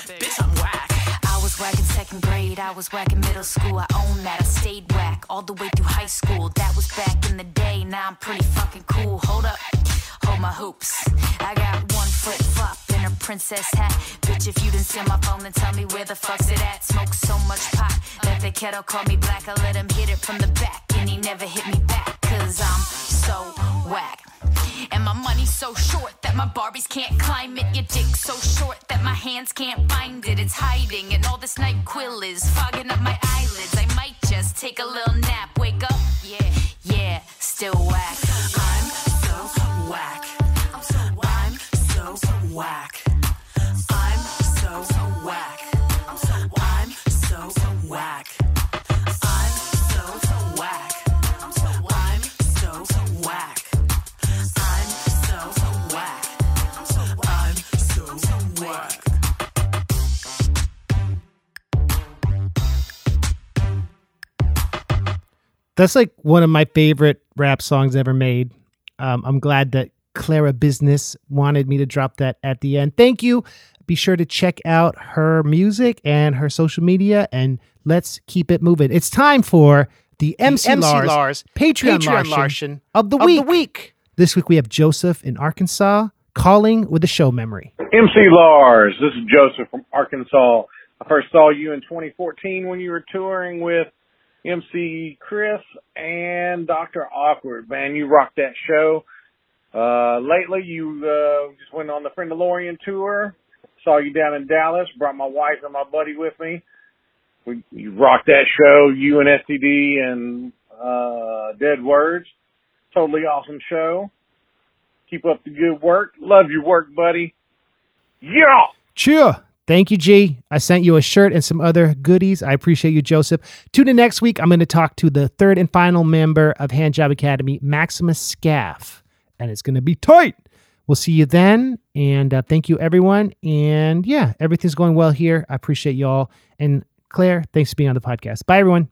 Bitch, I'm whack. I was whack in second grade, I was whack in middle school. I own that, I stayed whack all the way through high school. That was back in the day, now I'm pretty fucking cool. Hold up, hold my hoops. I got foot flop in a princess hat. Bitch, if you didn't see my phone, then tell me where the fuck's it at. Smoke so much pot that the kettle called me black. I let him hit it from the back, and he never hit me back. Cause I'm so whack. And my money's so short that my Barbies can't climb it. Your dick's so short that my hands can't find it. It's hiding, and all this NyQuil is fogging up my eyelids. I might just take a little nap. Wake up, yeah, yeah, still whack. Whack. I'm so whack. I'm so whack. I'm so whack. I'm so whack. I'm so whack. I'm so whack. That's like one of my favorite rap songs ever made. Um, I'm glad that Clara Business wanted me to drop that at the end. Thank you. Be sure to check out her music and her social media, and let's keep it moving. It's time for the MC, MC Lars, Lars Patreon, Patreon Larson Larson of the of week. the week. This week we have Joseph in Arkansas calling with a show memory. MC Lars, this is Joseph from Arkansas. I first saw you in 2014 when you were touring with MC Chris and Dr. Awkward. Man, you rocked that show. Uh, lately you, uh, just went on the Friendalorian tour. Saw you down in Dallas. Brought my wife and my buddy with me. We, you rocked that show, you and STD and, uh, Dead Words. Totally awesome show. Keep up the good work. Love your work, buddy. Yeah! Cheer. Thank you, G. I sent you a shirt and some other goodies. I appreciate you, Joseph. Tune in next week. I'm going to talk to the third and final member of Hand Job Academy, Maximus Scaff, and it's going to be tight. We'll see you then. And uh, thank you, everyone. And yeah, everything's going well here. I appreciate y'all. And Claire, thanks for being on the podcast. Bye, everyone.